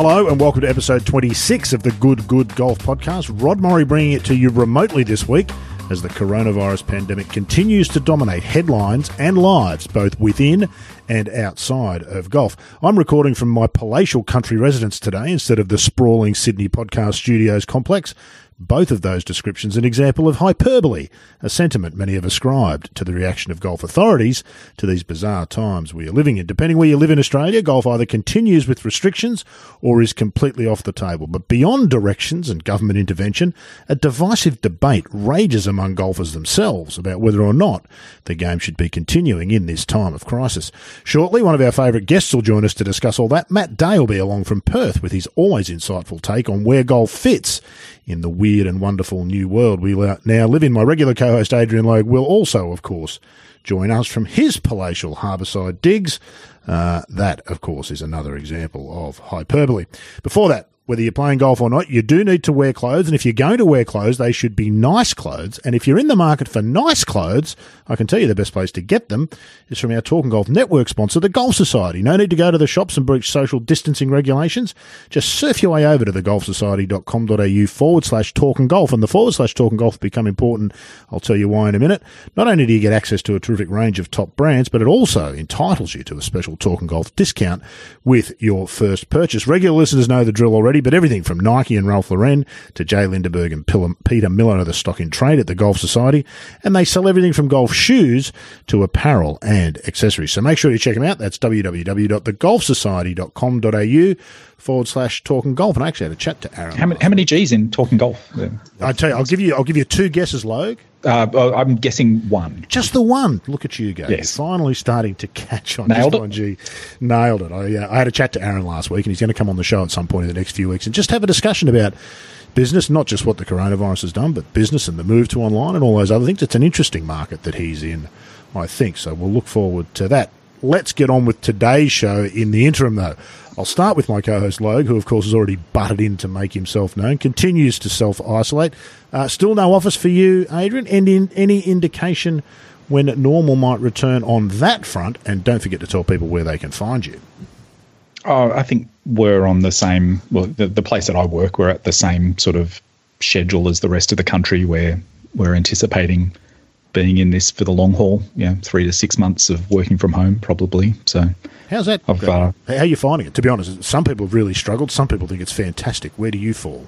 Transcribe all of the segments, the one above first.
Hello and welcome to episode 26 of the Good Good Golf Podcast. Rod Morri bringing it to you remotely this week as the coronavirus pandemic continues to dominate headlines and lives both within and outside of golf. I'm recording from my palatial country residence today instead of the sprawling Sydney podcast studios complex both of those descriptions an example of hyperbole, a sentiment many have ascribed to the reaction of golf authorities to these bizarre times we are living in. Depending where you live in Australia, golf either continues with restrictions or is completely off the table. But beyond directions and government intervention, a divisive debate rages among golfers themselves about whether or not the game should be continuing in this time of crisis. Shortly, one of our favourite guests will join us to discuss all that. Matt Day will be along from Perth with his always insightful take on where golf fits in the weird and wonderful new world we now live in. My regular co-host Adrian Logue will also, of course, join us from his palatial harbourside digs. Uh, that, of course, is another example of hyperbole. Before that, whether you're playing golf or not, you do need to wear clothes. And if you're going to wear clothes, they should be nice clothes. And if you're in the market for nice clothes, I can tell you the best place to get them is from our Talking Golf Network sponsor, the Golf Society. No need to go to the shops and breach social distancing regulations. Just surf your way over to thegolfsociety.com.au forward slash talking golf. And the forward slash talking golf become important. I'll tell you why in a minute. Not only do you get access to a terrific range of top brands, but it also entitles you to a special talking golf discount with your first purchase. Regular listeners know the drill already but everything from Nike and Ralph Lauren to Jay Lindeberg and Peter Millar are the stock in trade at the Golf Society, and they sell everything from golf shoes to apparel and accessories. So make sure you check them out. That's www.thegolfsociety.com.au forward slash talking golf. And I actually had a chat to Aaron. How many, how many G's in talking golf? I tell you, I'll give you, I'll give you two guesses, Logue. Uh, I'm guessing one. Just the one. Look at you go. Yes. finally starting to catch on. Nailed it. G. Nailed it. I, uh, I had a chat to Aaron last week, and he's going to come on the show at some point in the next few weeks and just have a discussion about business, not just what the coronavirus has done, but business and the move to online and all those other things. It's an interesting market that he's in, I think. So we'll look forward to that. Let's get on with today's show. In the interim, though, I'll start with my co-host Logue, who of course has already butted in to make himself known, continues to self-isolate. Uh, still no office for you, Adrian. And in, any indication when normal might return on that front? And don't forget to tell people where they can find you. Oh, I think we're on the same. Well, the, the place that I work, we're at the same sort of schedule as the rest of the country, where we're anticipating being in this for the long haul. Yeah, three to six months of working from home, probably. So How's that? Uh, How are you finding it? To be honest, some people have really struggled. Some people think it's fantastic. Where do you fall?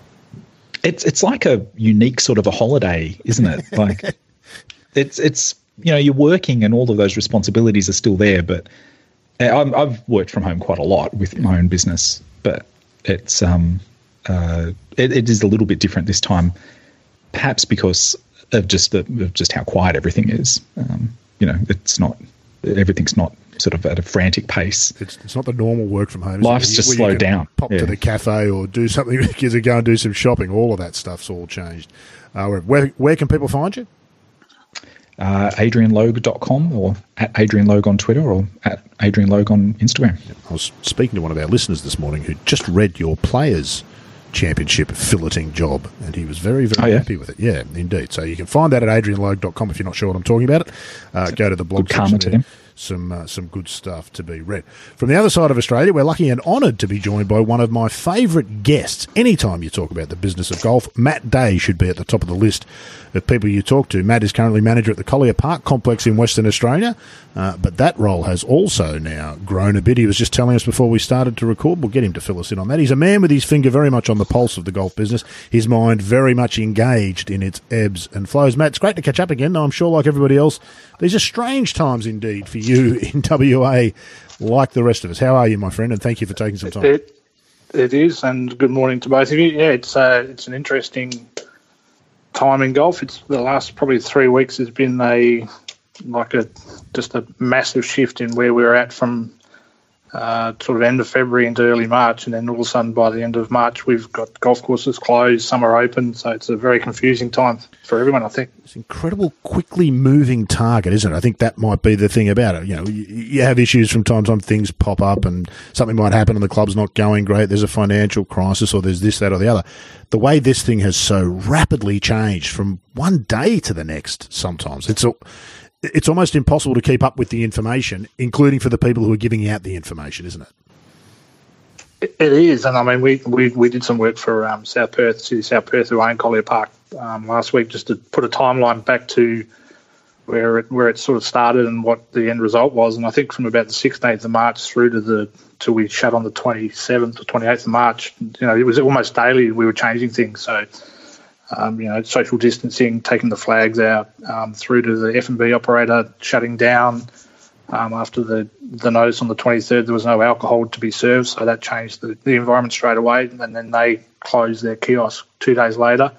It's it's like a unique sort of a holiday, isn't it? Like it's it's you know you're working and all of those responsibilities are still there, but i have worked from home quite a lot with my own business, but it's um uh it, it is a little bit different this time, perhaps because of just the of just how quiet everything is. Um, you know, it's not everything's not sort of at a frantic pace. It's, it's not the normal work from home. Life's just slowed down. Pop yeah. to the cafe or do something with kids and go and do some shopping. All of that stuff's all changed. Uh, where, where can people find you? Uh, adrianlogue.com or at adrianlogue on Twitter or at adrianlogue on Instagram. I was speaking to one of our listeners this morning who just read your players championship filleting job, and he was very, very oh, yeah? happy with it. Yeah, indeed. So you can find that at adrianlogue.com if you're not sure what I'm talking about. It uh, go to the blog. Good karma to him some uh, some good stuff to be read. From the other side of Australia, we're lucky and honoured to be joined by one of my favourite guests. Anytime you talk about the business of golf, Matt Day should be at the top of the list of people you talk to. Matt is currently manager at the Collier Park complex in Western Australia, uh, but that role has also now grown a bit. He was just telling us before we started to record. We'll get him to fill us in on that. He's a man with his finger very much on the pulse of the golf business, his mind very much engaged in its ebbs and flows. Matt, it's great to catch up again. I'm sure, like everybody else, these are strange times indeed for you in WA, like the rest of us. How are you, my friend? And thank you for taking some time. It, it is, and good morning to both of you. Yeah, it's uh, it's an interesting time in golf. It's the last probably three weeks has been a like a just a massive shift in where we're at from uh, sort of end of February into early March, and then all of a sudden by the end of March we've got golf courses closed, some are open, so it's a very confusing time for everyone. I think it's an incredible, quickly moving target, isn't it? I think that might be the thing about it. You know, you, have issues from time to time, things pop up, and something might happen, and the club's not going great. There's a financial crisis, or there's this, that, or the other. The way this thing has so rapidly changed from one day to the next, sometimes it's it's almost impossible to keep up with the information, including for the people who are giving out the information, isn't it? It is, and I mean, we, we, we did some work for um, South Perth, City South Perth, who own Collier Park um, last week, just to put a timeline back to where it where it sort of started and what the end result was. And I think from about the 16th of March through to the till we shut on the 27th or 28th of March, you know, it was almost daily we were changing things. So. Um, you know, social distancing, taking the flags out, um, through to the F and B operator shutting down, um, after the, the notice on the 23rd, there was no alcohol to be served, so that changed the, the environment straight away. And then they closed their kiosk two days later.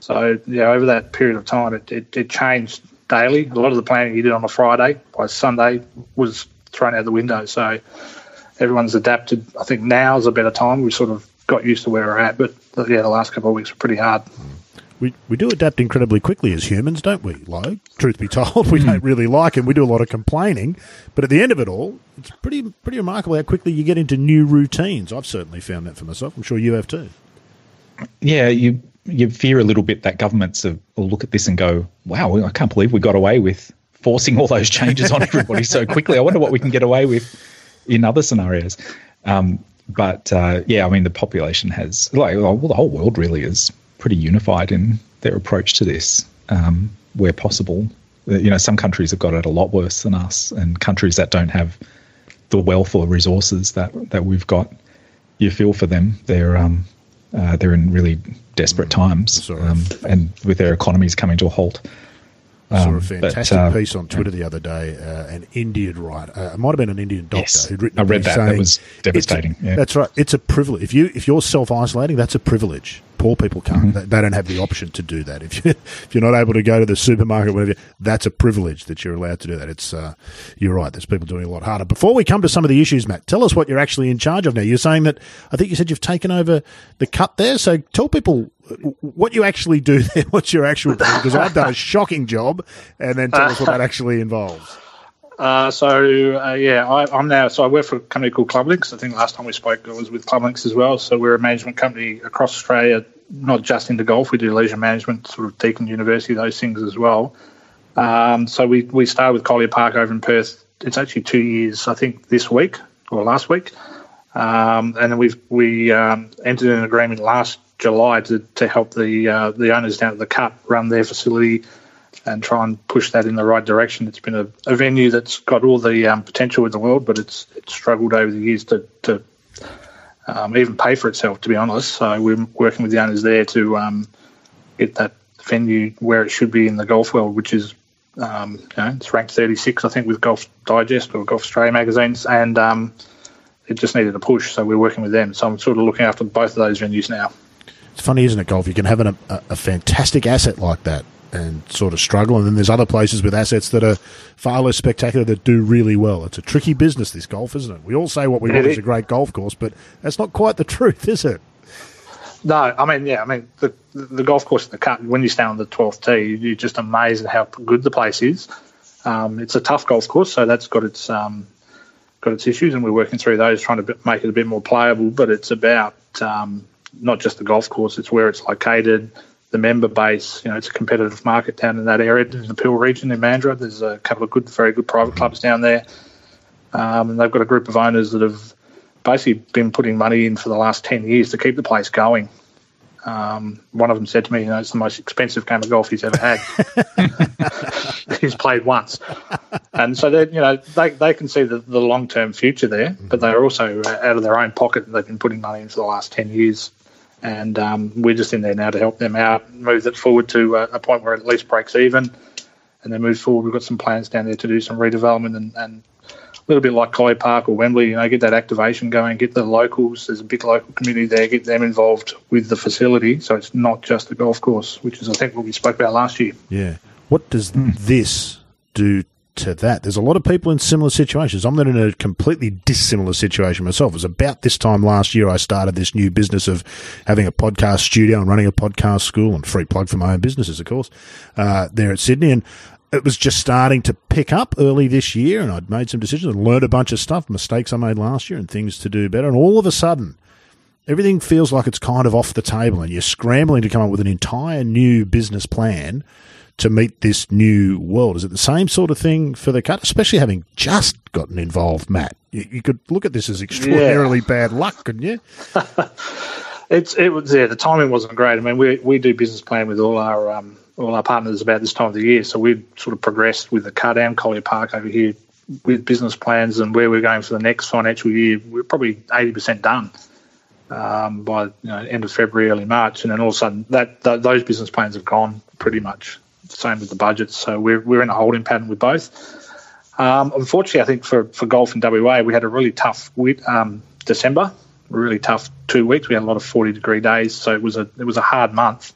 So, yeah, over that period of time, it, it, it changed daily. A lot of the planning you did on a Friday by Sunday was thrown out the window. So everyone's adapted. I think now is a better time. We've sort of got used to where we're at, but yeah, the last couple of weeks were pretty hard we, we do adapt incredibly quickly as humans, don't we, Lo? Truth be told, we don't really like it we do a lot of complaining. But at the end of it all, it's pretty pretty remarkable how quickly you get into new routines. I've certainly found that for myself. I'm sure you have too. Yeah, you you fear a little bit that governments will look at this and go, "Wow, I can't believe we got away with forcing all those changes on everybody so quickly. I wonder what we can get away with in other scenarios." Um, but uh, yeah, I mean, the population has like well, the whole world really is pretty unified in their approach to this, um, where possible. Uh, you know, some countries have got it a lot worse than us, and countries that don't have the wealth or resources that that we've got, you feel for them. They're um, uh, they're in really desperate times, um, and with their economies coming to a halt. I saw a fantastic but, uh, piece on Twitter the other day. Uh, an Indian writer, uh, it might have been an Indian doctor yes, who'd written. I read that. Saying, that was devastating. Yeah. That's right. It's a privilege. If you if you're self isolating, that's a privilege. Poor people can't. Mm-hmm. They, don't have the option to do that. If you if you're not able to go to the supermarket, whatever, that's a privilege that you're allowed to do that. It's uh, you're right. There's people doing a lot harder. Before we come to some of the issues, Matt, tell us what you're actually in charge of now. You're saying that I think you said you've taken over the cut there. So tell people what you actually do there, what's your actual because I've done a shocking job, and then tell us what that actually involves. Uh, so uh, yeah, I, am now. So I work for a company called Clublinks. I think last time we spoke, it was with Clublinks as well. So we're a management company across Australia, not just into golf. We do leisure management, sort of Deakin University, those things as well. Um, so we we started with Collier Park over in Perth. It's actually two years, I think, this week or last week. Um, and then we've we um, entered an agreement last July to, to help the uh, the owners down at the Cut run their facility and try and push that in the right direction. It's been a, a venue that's got all the um, potential in the world, but it's it's struggled over the years to to um, even pay for itself. To be honest, so we're working with the owners there to um, get that venue where it should be in the golf world, which is um, you know, it's ranked 36, I think, with Golf Digest or Golf Australia magazines, and um, it just needed a push. So we're working with them. So I'm sort of looking after both of those venues now. It's funny, isn't it, golf? You can have an, a, a fantastic asset like that and sort of struggle, and then there's other places with assets that are far less spectacular that do really well. It's a tricky business, this golf, isn't it? We all say what we want is a great golf course, but that's not quite the truth, is it? No, I mean, yeah, I mean, the the golf course in the cut, when you stand on the 12th tee, you're just amazed at how good the place is. Um, it's a tough golf course, so that's got its um, got its issues, and we're working through those, trying to make it a bit more playable. But it's about um, not just the golf course; it's where it's located, the member base. You know, it's a competitive market down in that area, in the Peel region in Mandurah. There's a couple of good, very good private clubs down there, um, and they've got a group of owners that have basically been putting money in for the last ten years to keep the place going. Um, one of them said to me, "You know, it's the most expensive game of golf he's ever had. he's played once." And so they, you know, they, they can see the, the long term future there, but they're also out of their own pocket. And they've been putting money in for the last ten years, and um, we're just in there now to help them out, move it forward to a, a, point where it at least breaks even, and then move forward. We've got some plans down there to do some redevelopment and, and a little bit like Collier Park or Wembley, you know, get that activation going, get the locals. There's a big local community there, get them involved with the facility, so it's not just a golf course, which is I think what we spoke about last year. Yeah. What does mm. this do to that. There's a lot of people in similar situations. I'm not in a completely dissimilar situation myself. It was about this time last year I started this new business of having a podcast studio and running a podcast school and free plug for my own businesses, of course, uh, there at Sydney. And it was just starting to pick up early this year and I'd made some decisions and learned a bunch of stuff, mistakes I made last year and things to do better. And all of a sudden, everything feels like it's kind of off the table and you're scrambling to come up with an entire new business plan to meet this new world? Is it the same sort of thing for the cut, especially having just gotten involved, Matt? You, you could look at this as extraordinarily yeah. bad luck, couldn't you? it's it was yeah. The timing wasn't great. I mean, we we do business plan with all our um, all our partners about this time of the year, so we sort of progressed with the cut and Collier Park over here with business plans and where we're going for the next financial year. We're probably eighty percent done um, by you know, end of February, early March, and then all of a sudden that, that those business plans have gone pretty much. Same with the budgets, so we're we're in a holding pattern with both. Um, unfortunately, I think for, for golf in WA, we had a really tough um, December, really tough two weeks. We had a lot of 40 degree days, so it was a it was a hard month.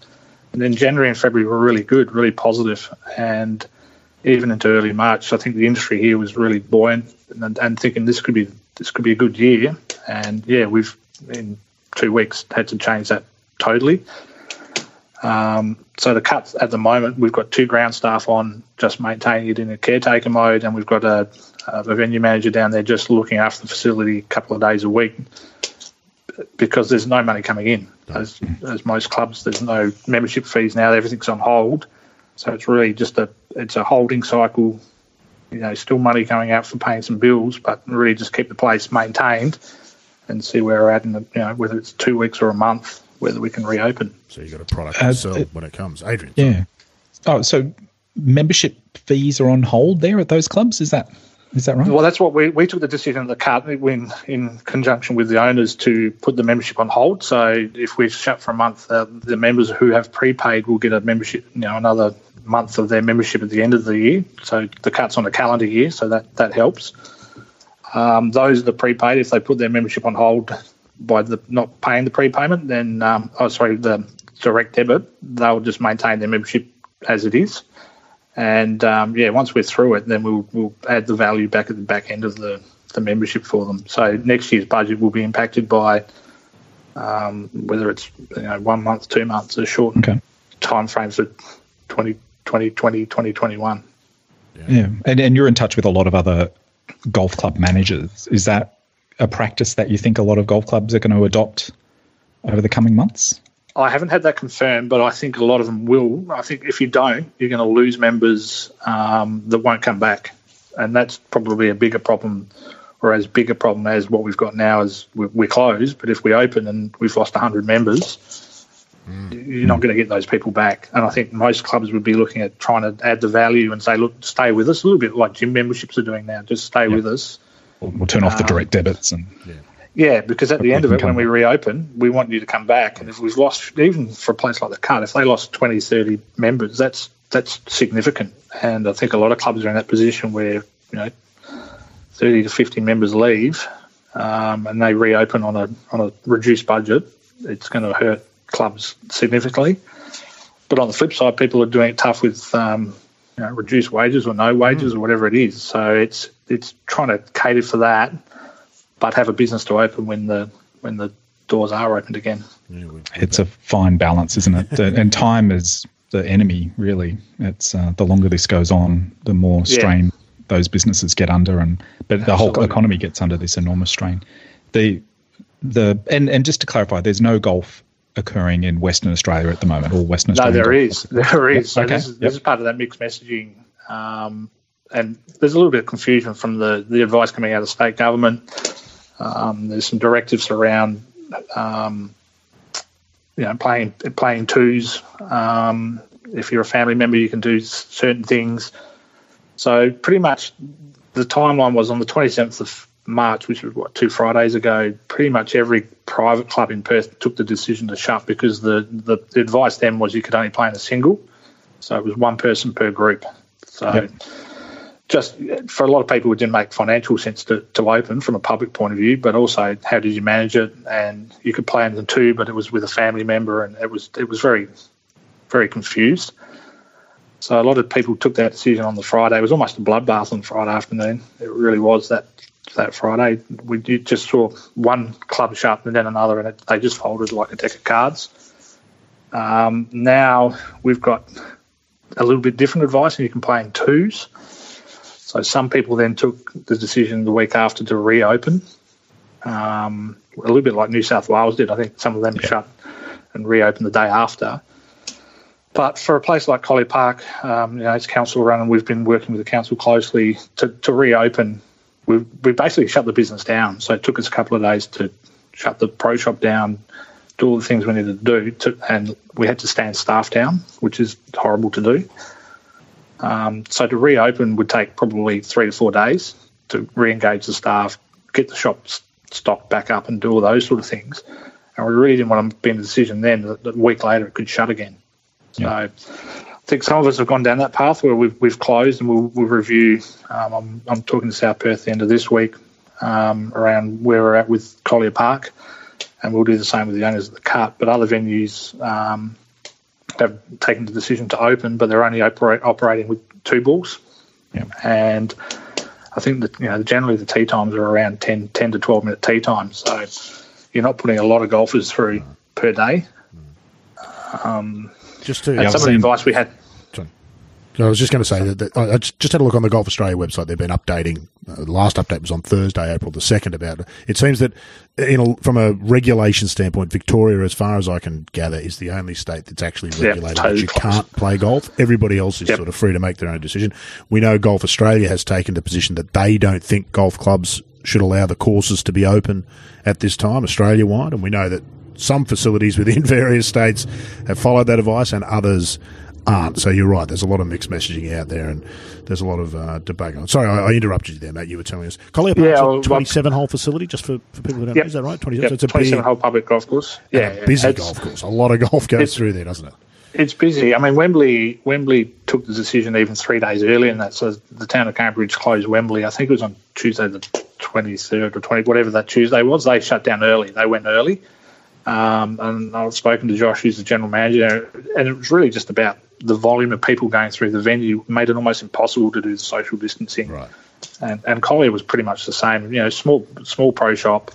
And then January and February were really good, really positive, and even into early March, I think the industry here was really buoyant and, and thinking this could be this could be a good year. And yeah, we've in two weeks had to change that totally. Um, so the cuts at the moment, we've got two ground staff on just maintaining it in a caretaker mode, and we've got a, a venue manager down there just looking after the facility a couple of days a week because there's no money coming in. As, as most clubs, there's no membership fees now. Everything's on hold, so it's really just a it's a holding cycle. You know, still money going out for paying some bills, but really just keep the place maintained and see where we're at in the, you know whether it's two weeks or a month whether we can reopen. So you've got a product uh, to sell when it comes, Adrian. Yeah. Oh, so membership fees are on hold there at those clubs. Is that is that right? Well, that's what we, we took the decision at the cut in in conjunction with the owners to put the membership on hold. So if we shut for a month, uh, the members who have prepaid will get a membership, you know, another month of their membership at the end of the year. So the cut's on a calendar year, so that that helps. Um, those that are prepaid, if they put their membership on hold by the not paying the prepayment, then um, oh sorry, the direct debit, they'll just maintain their membership as it is. And um, yeah, once we're through it, then we'll, we'll add the value back at the back end of the, the membership for them. So next year's budget will be impacted by um, whether it's you know one month, two months, a short okay. time frames for 2020, 2020, 2021. Yeah. yeah, and and you're in touch with a lot of other golf club managers. Is that a practice that you think a lot of golf clubs are going to adopt over the coming months? I haven't had that confirmed, but I think a lot of them will. I think if you don't, you're going to lose members um, that won't come back, and that's probably a bigger problem, or as big a problem as what we've got now. Is we're closed, but if we open and we've lost 100 members, mm. you're not going to get those people back. And I think most clubs would be looking at trying to add the value and say, look, stay with us, a little bit like gym memberships are doing now. Just stay yep. with us We'll, we'll turn off the um, direct debits and. Yeah. Yeah, because at the end of it, when we reopen, we want you to come back. And if we've lost, even for a place like the Cut, if they lost 20, 30 members, that's that's significant. And I think a lot of clubs are in that position where, you know, 30 to 50 members leave um, and they reopen on a, on a reduced budget. It's going to hurt clubs significantly. But on the flip side, people are doing it tough with um, you know, reduced wages or no wages mm. or whatever it is. So it's it's trying to cater for that, but have a business to open when the when the doors are opened again. It's a fine balance, isn't it? and time is the enemy, really. It's uh, the longer this goes on, the more strain yeah. those businesses get under, and but the Absolutely. whole economy gets under this enormous strain. The the and and just to clarify, there's no golf occurring in Western Australia at the moment, or Western Australia. No, there is, there is. So okay. this, is, yep. this is part of that mixed messaging. Um, and there's a little bit of confusion from the, the advice coming out of state government. Um, there's some directives around, um, you know, playing playing twos. Um, if you're a family member, you can do certain things. So pretty much, the timeline was on the 27th of March, which was what two Fridays ago. Pretty much every private club in Perth took the decision to shut because the, the, the advice then was you could only play in a single, so it was one person per group. So. Yep just for a lot of people, it didn't make financial sense to, to open from a public point of view, but also how did you manage it? And you could play in them too, but it was with a family member, and it was it was very very confused. So a lot of people took that decision on the Friday. It was almost a bloodbath on Friday afternoon. It really was that that Friday. We just saw one club shut and then another, and it, they just folded like a deck of cards. Um, now we've got a little bit different advice, and you can play in twos. So some people then took the decision the week after to reopen, um, a little bit like New South Wales did. I think some of them yeah. shut and reopened the day after. But for a place like Collier Park, um, you know, it's council run, and we've been working with the council closely to, to reopen. We we basically shut the business down, so it took us a couple of days to shut the pro shop down, do all the things we needed to do, to, and we had to stand staff down, which is horrible to do. Um, so to reopen would take probably three to four days to re-engage the staff, get the shop stocked back up, and do all those sort of things. And we really didn't want to be in a decision then that, that a week later it could shut again. So yeah. I think some of us have gone down that path where we've, we've closed and we'll, we'll review. Um, I'm, I'm talking to South Perth at the end of this week um, around where we're at with Collier Park, and we'll do the same with the owners of the cut. But other venues um, have taken the decision to open, but they're only operate, operating with two balls. Yeah. And I think that you know generally the tee times are around 10, 10 to twelve minute tee times, so you're not putting a lot of golfers through per day. Um, just to yeah, some of the advice we had. I was just going to say that, that, I just had a look on the Golf Australia website. They've been updating. Uh, the last update was on Thursday, April the second. About it. it seems that, a, from a regulation standpoint, Victoria, as far as I can gather, is the only state that's actually regulated totally that you close. can't play golf. Everybody else is yep. sort of free to make their own decision. We know Golf Australia has taken the position that they don't think golf clubs should allow the courses to be open at this time, Australia wide, and we know that some facilities within various states have followed that advice and others aren't. So you're right. There's a lot of mixed messaging out there, and there's a lot of uh, debate. Sorry, I, I, interrupted you there, Matt. You were telling us Collier Park's yeah, a 27 hole facility, just for, for people who don't yep. know. Is that right? 27. Yep. So it's a 27 big, hole public golf course. Yeah, yeah. busy golf course. A lot of golf goes through there, doesn't it? It's busy. I mean, Wembley Wembley took the decision even three days earlier, and that so the town of Cambridge closed Wembley. I think it was on Tuesday the 23rd or 20, whatever that Tuesday was. They shut down early. They went early. Um, and I've spoken to Josh, who's the general manager, and it was really just about the volume of people going through the venue made it almost impossible to do the social distancing. Right. And and Collier was pretty much the same. You know, small small pro shop,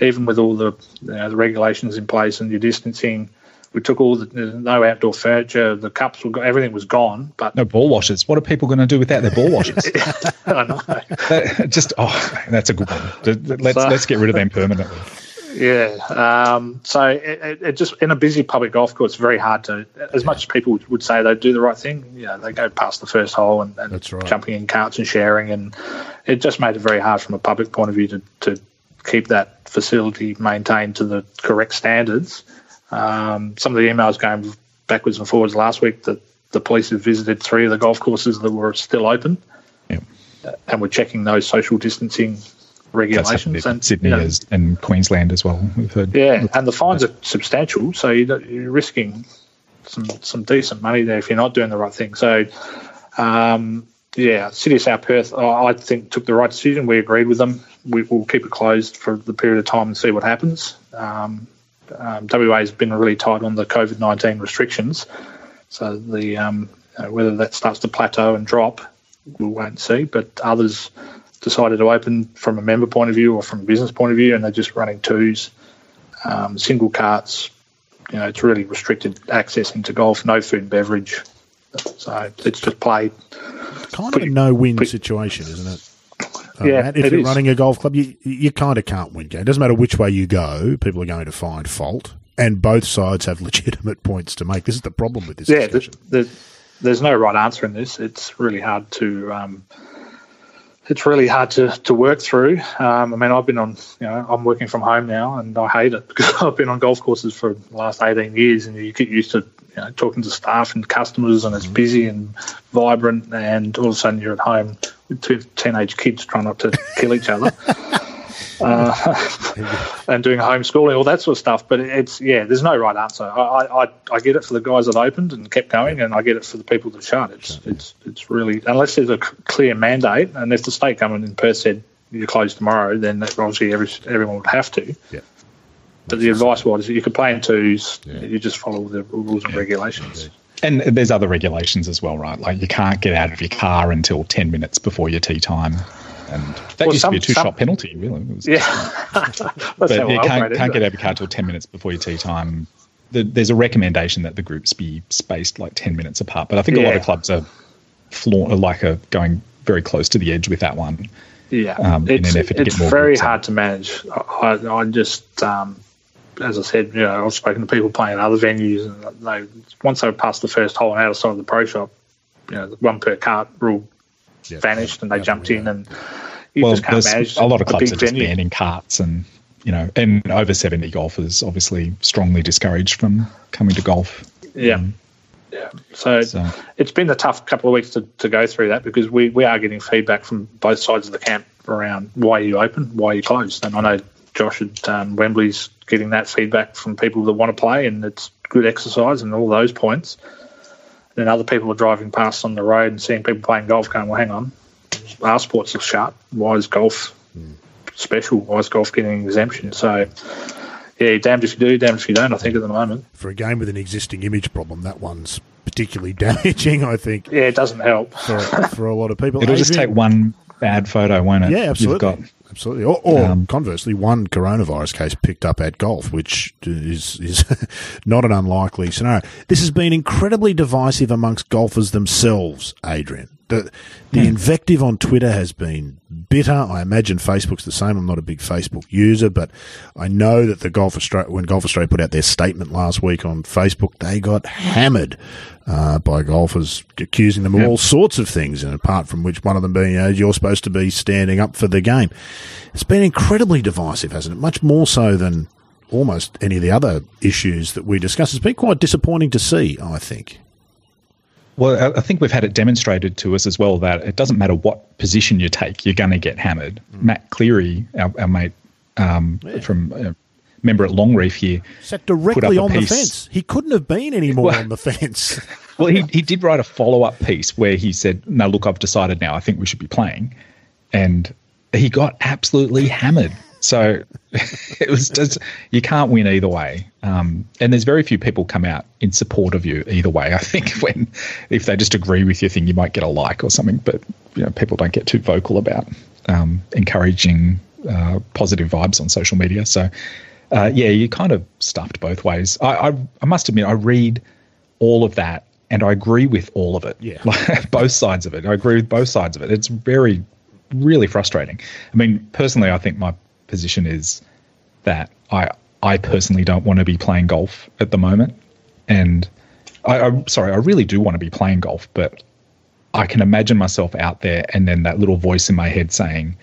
even with all the you know, the regulations in place and your distancing. We took all the no outdoor furniture. The cups were everything was gone. But no ball washers. What are people going to do without their ball washers? I know. just oh, that's a good one. Let's so, let's get rid of them permanently. Yeah. Um, so it, it, just in a busy public golf course, it's very hard to. As much as people would say they do the right thing, you know, they go past the first hole and, and right. jumping in carts and sharing, and it just made it very hard from a public point of view to, to keep that facility maintained to the correct standards. Um, some of the emails going backwards and forwards last week that the police have visited three of the golf courses that were still open, yep. and we're checking those social distancing regulations and Sydney you know, and Queensland as well. We've heard. Yeah, and the fines are substantial, so you're risking some some decent money there if you're not doing the right thing. So, um, yeah, City of South Perth, I think took the right decision. We agreed with them. We will keep it closed for the period of time and see what happens. Um, um, WA has been really tight on the COVID nineteen restrictions, so the um, whether that starts to plateau and drop, we won't see. But others decided to open from a member point of view or from a business point of view, and they're just running twos, um, single carts. You know, it's really restricted access into golf, no food and beverage. So it's just played. Kind of a no-win situation, isn't it? Uh, yeah, if you're is. running a golf club, you you kind of can't win. It doesn't matter which way you go; people are going to find fault, and both sides have legitimate points to make. This is the problem with this. Yeah, there's, there's, no right answer in this. It's really hard to um, it's really hard to, to work through. Um, I mean, I've been on, you know, I'm working from home now and I hate it because I've been on golf courses for the last 18 years and you get used to, you know, talking to staff and customers and it's mm-hmm. busy and vibrant and all of a sudden you're at home with two teenage kids trying not to kill each other. uh, and doing homeschooling, all that sort of stuff. But it's yeah, there's no right answer. I, I, I get it for the guys that opened and kept going, and I get it for the people that shut. It's it's it's really unless there's a clear mandate, and if the state government in Perth said you're closed tomorrow, then obviously every, everyone would have to. Yeah. But the advice was you could play in twos. Yeah. You just follow the rules and yeah. regulations. And there's other regulations as well, right? Like you can't get out of your car until ten minutes before your tee time and that well, used some, to be a two-shot some, penalty, really. Was, yeah, but you can't, can't get out of your car till ten minutes before your tee time. The, there's a recommendation that the groups be spaced like ten minutes apart, but I think yeah. a lot of clubs are flaunt, like are going very close to the edge with that one. Yeah, um, it's, it's very hard to manage. I, I just um, as I said, you know, I've spoken to people playing at other venues, and they once they passed the first hole and outside of the pro shop, you know, the one per cart rule Yeah, vanished, and they yeah, jumped in, and you well, just can't manage a lot of clubs are just venue. banning carts and you know, and over seventy golfers obviously strongly discouraged from coming to golf. Yeah. Yeah. So, So- it's been a tough couple of weeks to, to go through that because we, we are getting feedback from both sides of the camp around why you open, why you closed. And I know Josh at um, Wembley's getting that feedback from people that want to play and it's good exercise and all those points. And then other people are driving past on the road and seeing people playing golf going, well, hang on, our sports are shut. Why is golf special? Why is golf getting an exemption? So, yeah, damned if you do, damned if you don't, I think, at the moment. For a game with an existing image problem, that one's particularly damaging, I think, Yeah, it doesn't help. for, for a lot of people. It'll just take one bad photo, won't it? Yeah, absolutely. Absolutely. Or, or Um, conversely, one coronavirus case picked up at golf, which is is not an unlikely scenario. This has been incredibly divisive amongst golfers themselves, Adrian. The, the Hmm. invective on Twitter has been bitter. I imagine Facebook's the same. I'm not a big Facebook user, but I know that the Golf Australia, when Golf Australia put out their statement last week on Facebook, they got hammered uh, by golfers, accusing them of Yep. all sorts of things, and apart from which one of them being, you know, you're supposed to be standing up for the game. It's been incredibly divisive, hasn't it? Much more so than almost any of the other issues that we discuss. It's been quite disappointing to see, I think. Well, I- think we've had it demonstrated to us as well that it doesn't matter what position you take, you're going to get hammered. Matt Cleary, our, our mate um, from member at Longreef here, Sat directly on the fence. He couldn't have been any more Well- on the fence. well, he, he did write a follow up piece where he said, No, look, I've decided now. I think we should be playing. And he got absolutely hammered. So it was just, you can't win either way. Um, and there's very few people come out in support of you either way. I think when, if they just agree with your thing, you might get a like or something, but you know, people don't get too vocal about um, encouraging uh, positive vibes on social media. So, uh, yeah, you kind of stuffed both ways. I, I, I must admit, I read all of that and I agree with all of it. Yeah. Like, both sides of it. I agree with both sides of it. It's very, really frustrating. I mean, personally, I think my position is that I, I personally don't want to be playing golf at the moment. And I, I'm sorry, I really do want to be playing golf, but I can imagine myself out there and then that little voice in my head saying,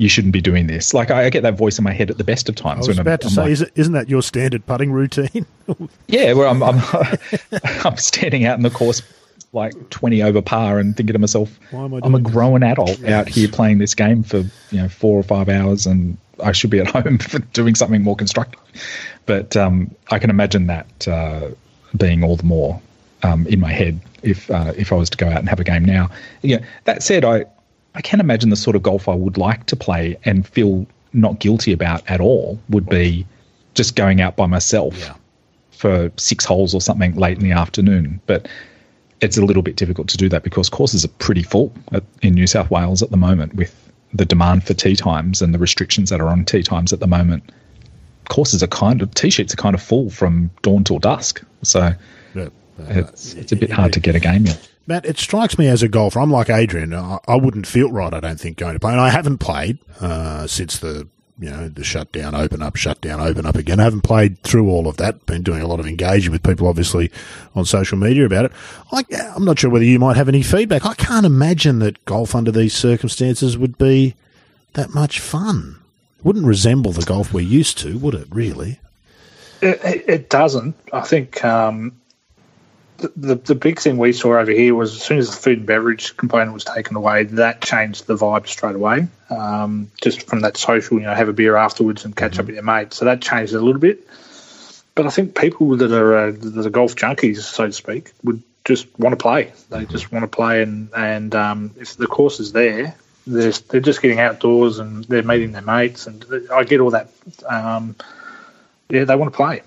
you shouldn't be doing this. Like I, I get that voice in my head at the best of I times. was when I'm- about to I'm say, like, isn't that your standard putting routine? yeah, well, I'm I'm, I'm standing out in the course like 20 over par and thinking to myself, Why am I I'm a doing this? grown adult out here playing this game for you know four or five hours, and I should be at home for doing something more constructive. But um, I can imagine that uh, being all the more um, in my head if uh, if I was to go out and have a game now. Yeah. That said, I I can't imagine the sort of golf I would like to play and feel not guilty about at all would be just going out by myself Yeah. for six holes or something late in the afternoon. But it's a little bit difficult to do that because courses are pretty full at, in New South Wales at the moment with the demand for tee times and the restrictions that are on tee times at the moment. Courses are kind of tee sheets are kind of full from dawn till dusk, so Yeah. it's it's a bit hard to get a game in. Matt, it strikes me as a golfer. I'm like Adrian. I, I wouldn't feel right. I don't think going to play, and I haven't played uh, since the you know the shutdown, open up, shutdown, open up again. I haven't played through all of that. Been doing a lot of engaging with people, obviously, on social media about it. I, I'm not sure whether you might have any feedback. I can't imagine that golf under these circumstances would be that much fun. It wouldn't resemble the golf we're used to, would it? Really? It, it, doesn't. I think um, the, the big thing we saw over here was as soon as the food and beverage component was taken away, that changed the vibe straight away. Um, just from that social, you know, have a beer afterwards and catch up with your mates. So that changed a little bit. But I think people that are uh, that are golf junkies, so to speak, would just want to play. They just want to play, and and um, if the course is there, they're they're just getting outdoors and they're meeting their mates, and I get all that. Um, yeah, they want to play.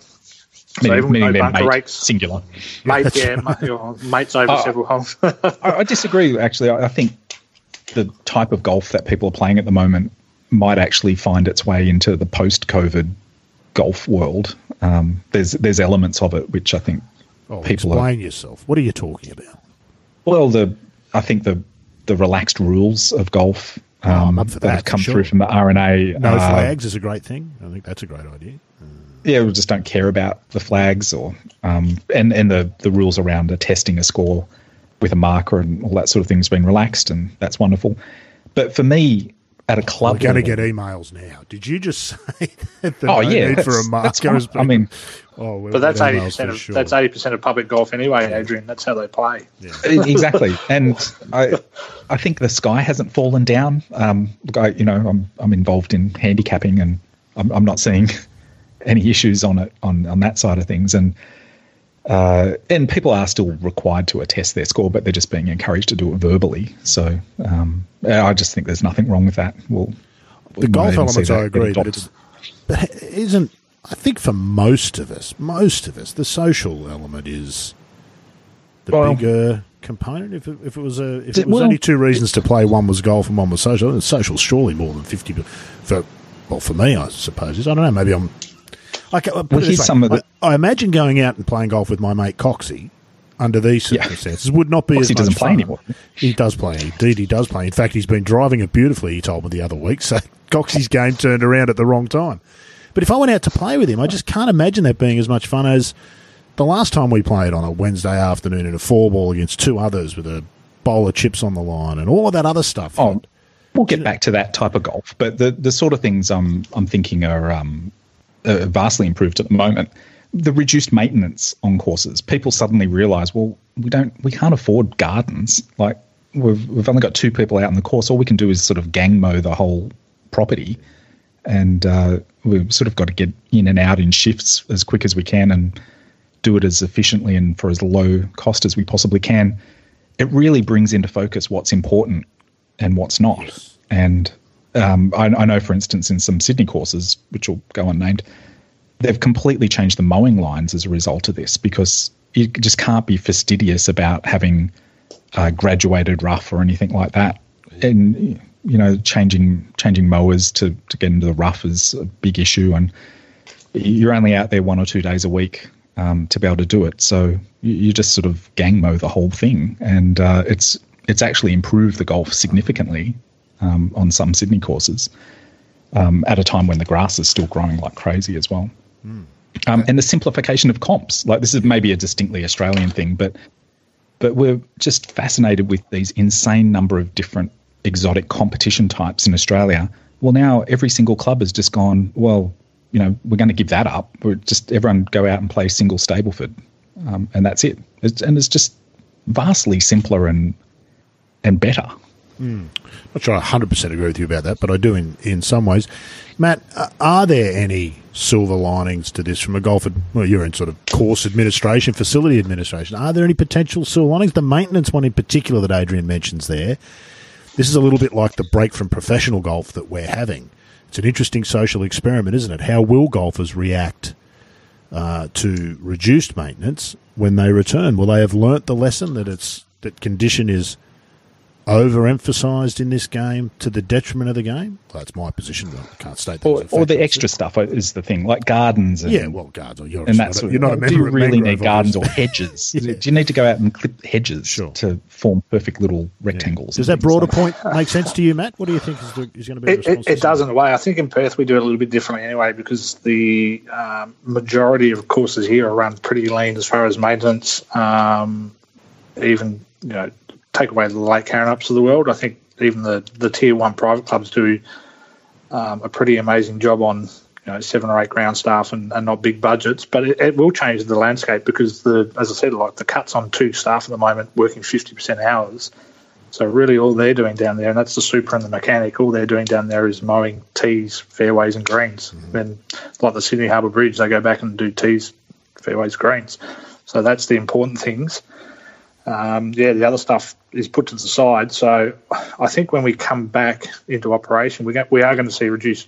So Meaning, even meaning no bunker mate, rates, singular. mate, yeah, ma- your mates over Oh. several holes. I, I disagree. Actually, I, I think the type of golf that people are playing at the moment might actually find its way into the post-COVID golf world. Um, there's there's elements of it which I think Oh, people are explain yourself. What are you talking about? well the I think the the relaxed rules of golf Oh, um, up for that, have come sure. through from the R&A. No uh, flags is a great thing. I think that's a great idea. Yeah, we just don't care about the flags or um, and and the the rules around attesting a score with a marker and all that sort of thing has been relaxed, and that's wonderful. But for me, at a club, we're going to get emails now. Did you just say that the Oh no yeah, need for a that's- that's marker? has fine. I mean, oh, we'll But that's eighty percent of sure. that's eighty percent of public golf anyway, Adrian. That's how they play. E, exactly. And I, I think the sky hasn't fallen down. Um, look, I, you know, I'm I'm involved in handicapping, and I'm I'm not seeing any issues on it on on that side of things. And uh, and people are still required to attest their score, but they're just being encouraged to do it verbally. So um, I just think there's nothing wrong with that. We'll, the golf elements, I agree, but it's but it isn't. I think for most of us, most of us, the social element is the Well- bigger component. If it, if it was a if it was well- only two reasons to play, one was golf and one was social. And social's surely more than fifty. For well, for me, I suppose is I don't know. Maybe I'm. Okay, well, Well, here's some of the- I, I imagine going out and playing golf with my mate Coxie under these Yeah. circumstances would not be Coxie as much doesn't play fun. anymore. He does play. Indeed, he does play. In fact, he's been driving it beautifully. He told me the other week. So Coxie's game turned around at the wrong time. But if I went out to play with him, I just can't imagine that being as much fun as the last time we played on a Wednesday afternoon in a four ball against two others with a bowl of chips on the line and all of that other stuff. Oh, we'll get back to that type of golf, but the the sort of things I'm I'm thinking are um, uh, vastly improved at the moment. The reduced maintenance on courses. People suddenly realise, well, we don't, we can't afford gardens. Like we've we've only got two people out on the course. All we can do is sort of gang mow the whole property, and uh, we've sort of got to get in and out in shifts as quick as we can and do it as efficiently and for as low cost as we possibly can. It really brings into focus what's important and what's not. And um, I, I know, for instance, in some Sydney courses, which will go unnamed, they've completely changed the mowing lines as a result of this because you just can't be fastidious about having uh, graduated rough or anything like that. And you know, changing changing mowers to to get into the rough is a big issue, and you're only out there one or two days a week um, to be able to do it. So you, you just sort of gang mow the whole thing, and uh, it's it's actually improved the golf significantly um, on some Sydney courses um, at a time when the grass is still growing like crazy as well. Um, and the simplification of comps, like this is maybe a distinctly Australian thing, but but we're just fascinated with these insane number of different exotic competition types in Australia. Well, now every single club has just gone. Well, you know, we're going to give that up. We're just everyone go out and play single Stableford, um, and that's it. It's, and it's just vastly simpler and and better. Not sure I 100% agree with you about that, but I do in, in some ways. Matt, are there any silver linings to this from a golf? Well, you're in sort of course administration, facility administration. Are there any potential silver linings? The maintenance one in particular that Adrian mentions there. This is a little bit like the break from professional golf that we're having. It's an interesting social experiment, isn't it? How will golfers react uh, to reduced maintenance when they return? Will they have learnt the lesson that it's that condition is overemphasised in this game to the detriment of the game? Well, that's my position. I can't state that. Or, or the extra stuff is the thing, like gardens. And, Yeah, well, guards. You're, and that's a, you're not a do you really need gardens or hedges? Yeah. Do you need to go out and clip hedges Sure. to form perfect little rectangles? Does that broader like point make sense to you, Matt? What do you think is, the, is going to be the It, it, it does in a way. I think in Perth we do it a little bit differently anyway because the um, majority of courses here are run pretty lean as far as maintenance. Um, even you know, take away the late Lake Karrinyups of the world. I think even the the tier one private clubs do um, a pretty amazing job on you know seven or eight ground staff and, and not big budgets. But it, it will change the landscape because the as I said, like the cuts on two staff at the moment working fifty percent hours. So really, all they're doing down there, and that's the super and the mechanic. All they're doing down there is mowing tees, fairways, and greens. Then, like the Sydney Harbour Bridge, they go back and do tees, fairways, greens. So that's the important things. Um, yeah, the other stuff is put to the side. So I think when we come back into operation, we, we are going to see reduced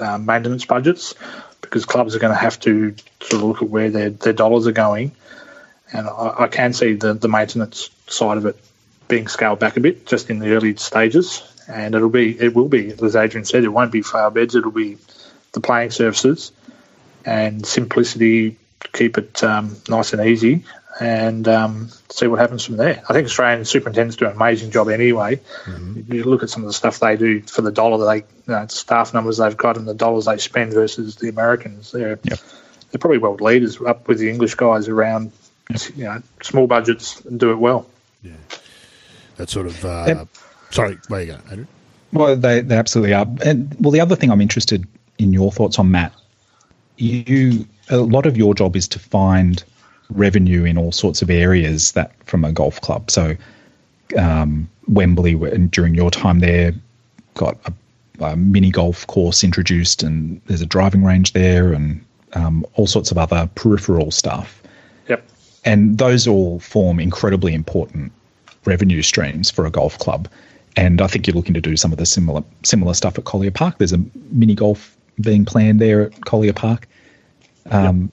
uh, maintenance budgets because clubs are going to have to sort of look at where their, their dollars are going. And I, I can see the, the maintenance side of it being scaled back a bit just in the early stages. And it'll be, it will be, as Adrian said, it won't be flower beds, it'll be the playing surfaces and simplicity keep it um, nice and easy, and um, see what happens from there. I think Australian superintendents do an amazing job anyway. Mm-hmm. You look at some of the stuff they do for the dollar that they you know, staff numbers they've got and the dollars they spend versus the Americans. They're yep. they're probably world leaders up with the English guys around yep. you know small budgets and do it well. Yeah, that sort of. Uh, yep. Sorry, where you go, Andrew? Well, they they absolutely are. And well, the other thing I'm interested in your thoughts on Matt. You a lot of your job is to find revenue in all sorts of areas that from a golf club. So um, Wembley, during your time there, got a, a, mini golf course introduced, and there's a driving range there, and um, all sorts of other peripheral stuff. Yep. And those all form incredibly important revenue streams for a golf club. And I think you're looking to do some of the similar similar stuff at Collier Park. There's a mini golf being planned there at Collier Park. Um,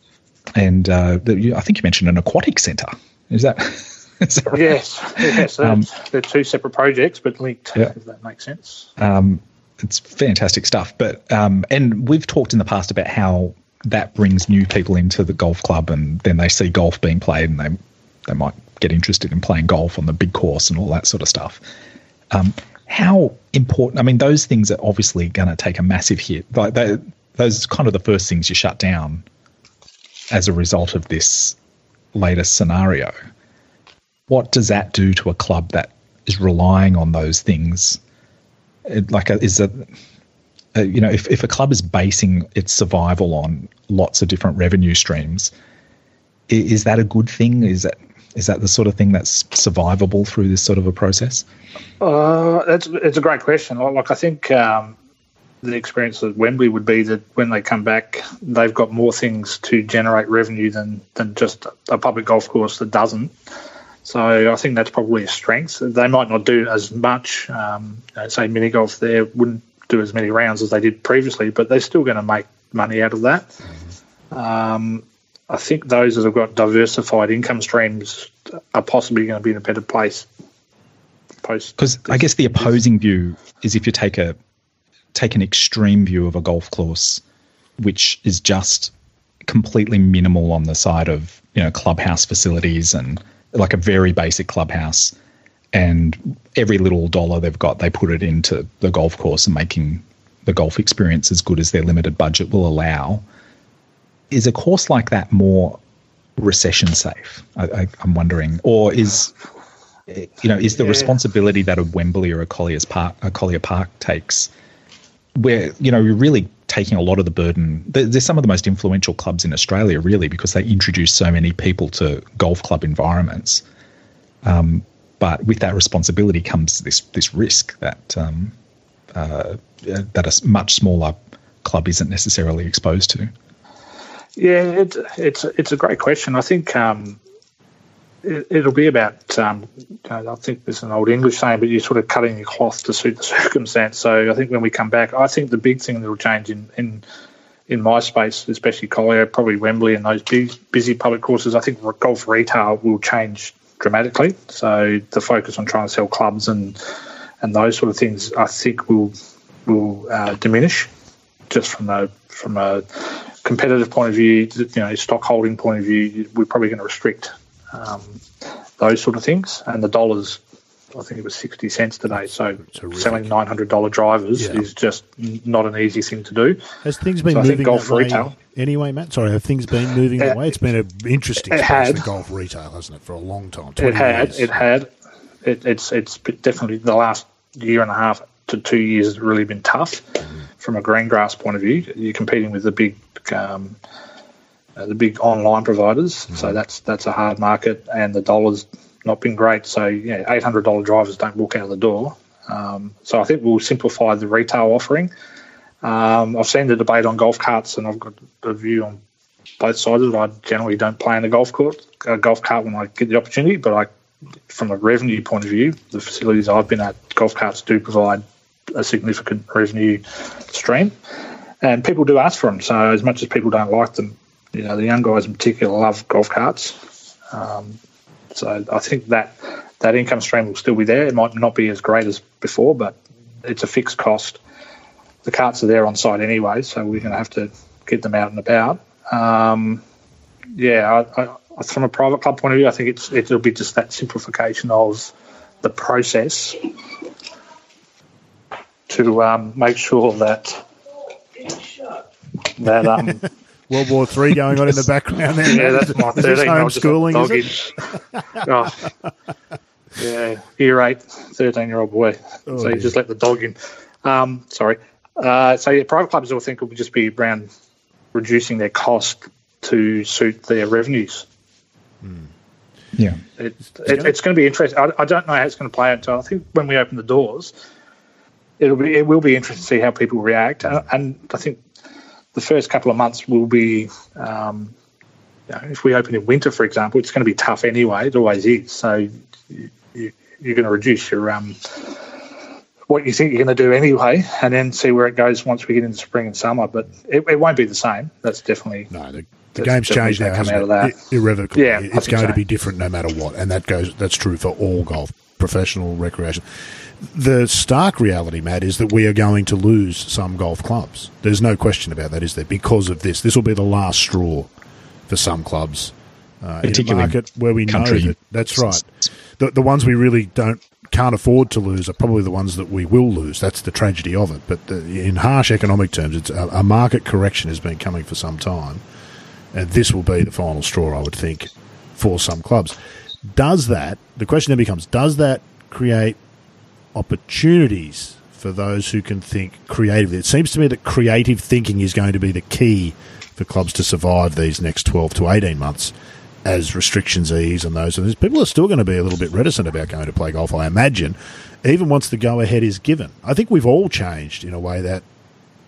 and uh, the, I think you mentioned an aquatic centre. Is that? is that right? Yes, yes. Um, they're two separate projects, but linked. Yeah. If that makes sense. Um, it's fantastic stuff. But um, and we've talked in the past about how that brings new people into the golf club, and then they see golf being played, and they they might get interested in playing golf on the big course and all that sort of stuff. Um, how important? I mean, those things are obviously going to take a massive hit. Like they, those kind of the first things you shut down as a result of this latest scenario. What does that do to a club that is relying on those things? It, like, a, is it, uh, you know, if, if a club is basing its survival on lots of different revenue streams, is, is that a good thing? Is that is that the sort of thing that's survivable through this sort of a process? Uh, that's it's a great question. Like I think um, the experience at Wembley would be that when they come back, they've got more things to generate revenue than than just a public golf course that doesn't. So I think that's probably a strength. They might not do as much. Um, say mini golf there wouldn't do as many rounds as they did previously, but they're still going to make money out of that. Um, I think those that have got diversified income streams are possibly going to be in a better place. Because I guess the opposing view is if you take a take an extreme view of a golf course, which is just completely minimal on the side of you know clubhouse facilities and like a very basic clubhouse, and every little dollar they've got, they put it into the golf course and making the golf experience as good as their limited budget will allow. Is a course like that more recession safe? I, am wondering, or is you know is the yeah. responsibility that a Wembley or a Collier's Park, a Collier Park takes where you know you're really taking a lot of the burden. They're some of the most influential clubs in Australia, really, because they introduce so many people to golf club environments. Um, but with that responsibility comes this this risk that um, uh, that a much smaller club isn't necessarily exposed to. Yeah, it, it's it's a great question. I think um, it, will be about. Um, I think there's an old English saying, but you're sort of cutting your cloth to suit the circumstance. So I think when we come back, I think the big thing that will change in in in my space, especially Collier, probably Wembley and those big, busy public courses, I think golf retail will change dramatically. So the focus on trying to sell clubs and and those sort of things, I think will will uh, diminish just from a from a competitive point of view, you know, stock holding point of view. We're probably going to restrict um, those sort of things. And the dollars, I think it was 60 cents today. So selling $900 drivers yeah. is just not an easy thing to do. Has things been so moving golf retail anyway, Matt? Sorry, have things been moving that way? It's been an interesting it space for golf retail, hasn't it, for a long time? It had. Years. It had. It, it's it's definitely the last year and a half to two years has really been tough mm-hmm. from a green grass point of view. You're competing with the big um, uh, the big online providers. Mm-hmm. So that's that's a hard market, and the dollar's not been great. So yeah, eight hundred dollar drivers don't walk out the door. Um, so I think we'll simplify the retail offering. Um, I've seen the debate on golf carts, and I've got a view on both sides of it. I generally don't play in a golf court, a golf cart when I get the opportunity, but I, from a revenue point of view, the facilities I've been at, golf carts do provide a significant revenue stream, and people do ask for them. So as much as people don't like them, you know, the young guys in particular love golf carts. Um, so I think that that income stream will still be there. It might not be as great as before, but it's a fixed cost. The carts are there on site anyway, so we're going to have to get them out and about. Um, yeah, I, I, from a private club point of view, I think it's it'll be just that simplification of the process to um, make sure that that um, World War Three going on in the background there. yeah, that's my Is this thirteen. homeschooling, is it? oh. Yeah, year eight, 13 year old boy. Oh, so you dear. just let the dog in. Um, sorry. Uh, so yeah, private clubs, I think, it will just be around reducing their cost to suit their revenues. Yeah. It, it, it's going to be interesting. I, I don't know how it's going to play out until I think when we open the doors, it'll be it will be interesting to see how people react. And, and I think the first couple of months will be, um, you know, if we open in winter, for example, it's going to be tough anyway. It always is. So you, you, you're going to reduce your um, what you think you're going to do anyway, and then see where it goes once we get into spring and summer. But it, it won't be the same. That's definitely No, the, the game's changed now, hasn't it? that. I- Irrevocably. Yeah, it's going so. to be different no matter what, and that goes. That's true for all golf, professional, recreation. The stark reality, Matt, is that we are going to lose some golf clubs. There's no question about that, is there? Because of this, this will be the last straw for some clubs. Uh, in a market where we know that that's right. The, the ones we really don't can't afford to lose are probably the ones that we will lose. That's the tragedy of it. But the, in harsh economic terms, it's a, a market correction has been coming for some time, and this will be the final straw, I would think, for some clubs. Does that? The question then becomes: Does that create opportunities for those who can think creatively? It seems to me that creative thinking is going to be the key for clubs to survive these next twelve to eighteen months as restrictions ease and those. And people are still going to be a little bit reticent about going to play golf, I imagine, even once the go ahead is given. I think we've all changed in a way that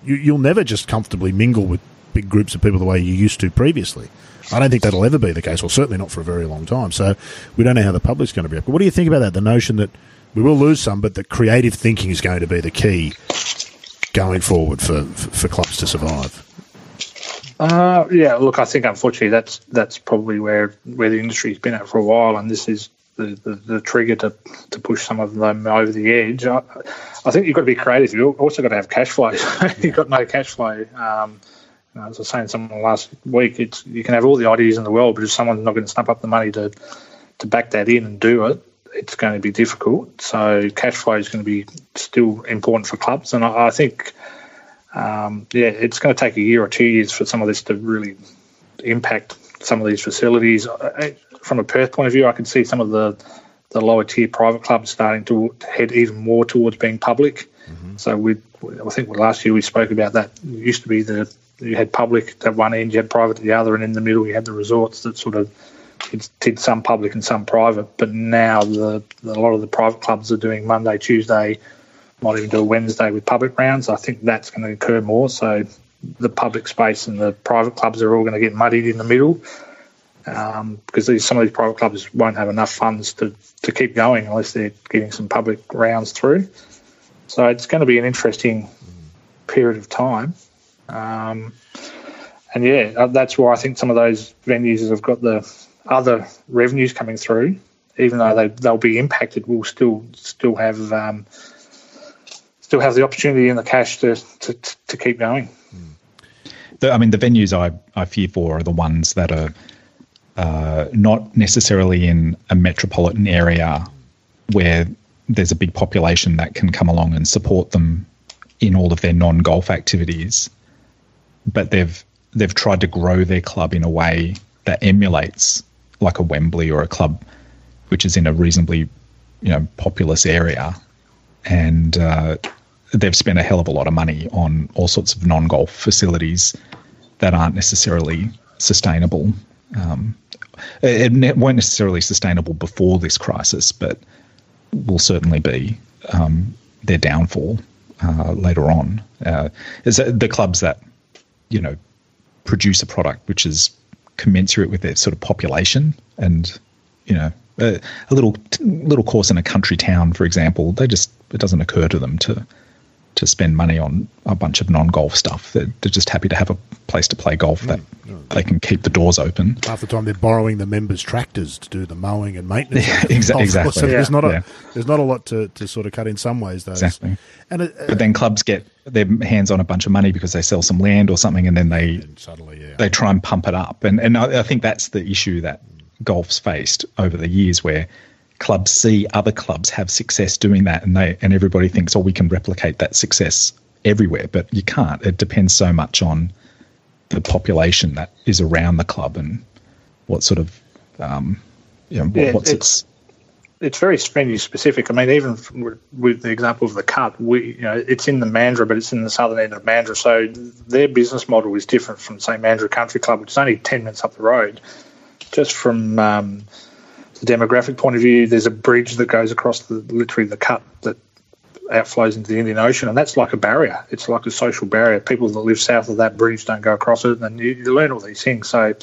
you, you'll never just comfortably mingle with big groups of people the way you used to previously. I don't think that'll ever be the case, or certainly not for a very long time. So we don't know how the public's going to react. But what do you think about that? The notion that we will lose some, but the creative thinking is going to be the key going forward for, for, clubs to survive. Uh, yeah, look, I think unfortunately that's that's probably where where the industry's been at for a while, and this is the, the, the trigger to, to push some of them over the edge. I, I think you've got to be creative. You've also got to have cash flow. you've got no cash flow. Um, you know, as I was saying someone last week, it's you can have all the ideas in the world, but if someone's not going to snap up the money to to back that in and do it, it's going to be difficult. So cash flow is going to be still important for clubs, and I, I think um, yeah, it's going to take a year or two years for some of this to really impact some of these facilities. I- From a Perth point of view, I can see some of the, the lower tier private clubs starting to head even more towards being public. So we, I think last year we spoke about that. It used to be the you had public at one end, you had private at the other, and in the middle you had the resorts that sort of did, did some public and some private. But now the, the a lot of the private clubs are doing Monday, Tuesday, might even do a Wednesday with public rounds. I think that's going to occur more. So the public space and the private clubs are all going to get muddied in the middle um, because these, some of these private clubs won't have enough funds to, to keep going unless they're getting some public rounds through. So it's going to be an interesting period of time. Um, and yeah, uh, that's why I think some of those venues have got the other revenues coming through, even though they, they'll be impacted, we'll still still have um, still have the opportunity and the cash to, to, to keep going. The, I mean, the venues I, I fear for are the ones that are uh, not necessarily in a metropolitan area where there's a big population that can come along and support them in all of their non golf activities, but they've they've tried to grow their club in a way that emulates like a Wembley or a club which is in a reasonably you know populous area, and uh, they've spent a hell of a lot of money on all sorts of non golf facilities that aren't necessarily sustainable. Um, it, it weren't necessarily sustainable before this crisis, but will certainly be um, their downfall uh, later on. Uh, is the clubs that you know produce a product which is commensurate with their sort of population and you know a, a little little course in a country town, for example, they just it doesn't occur to them to to spend money on a bunch of non-golf stuff. They're, they're just happy to have a place to play golf that mm. they can keep the doors open. Half the time they're borrowing the members' tractors to do the mowing and maintenance. Yeah, exa- exactly. So yeah. there's not a yeah. there's not a lot to, to sort of cut in some ways. though. Exactly. And it, uh, but then clubs get their hands on a bunch of money because they sell some land or something, and then they and suddenly yeah. they try and pump it up. And and I, I think that's the issue that golf's faced over the years, where clubs see other clubs have success doing that, and they and everybody thinks, oh, we can replicate that success everywhere, but you can't. It depends so much on the population that is around the club and what sort of um, you know what, yeah, what's it's, its it's very venue specific. I mean, even with the example of the Cut, we you know it's in the Mandurah, but it's in the southern end of Mandurah, so their business model is different from say Mandurah Country Club, which is only ten minutes up the road. Just from um, the demographic point of view, there's a bridge that goes across the literally the cut that outflows into the Indian Ocean, and that's like a barrier. It's like a social barrier. People that live south of that bridge don't go across it, and you, you learn all these things. So,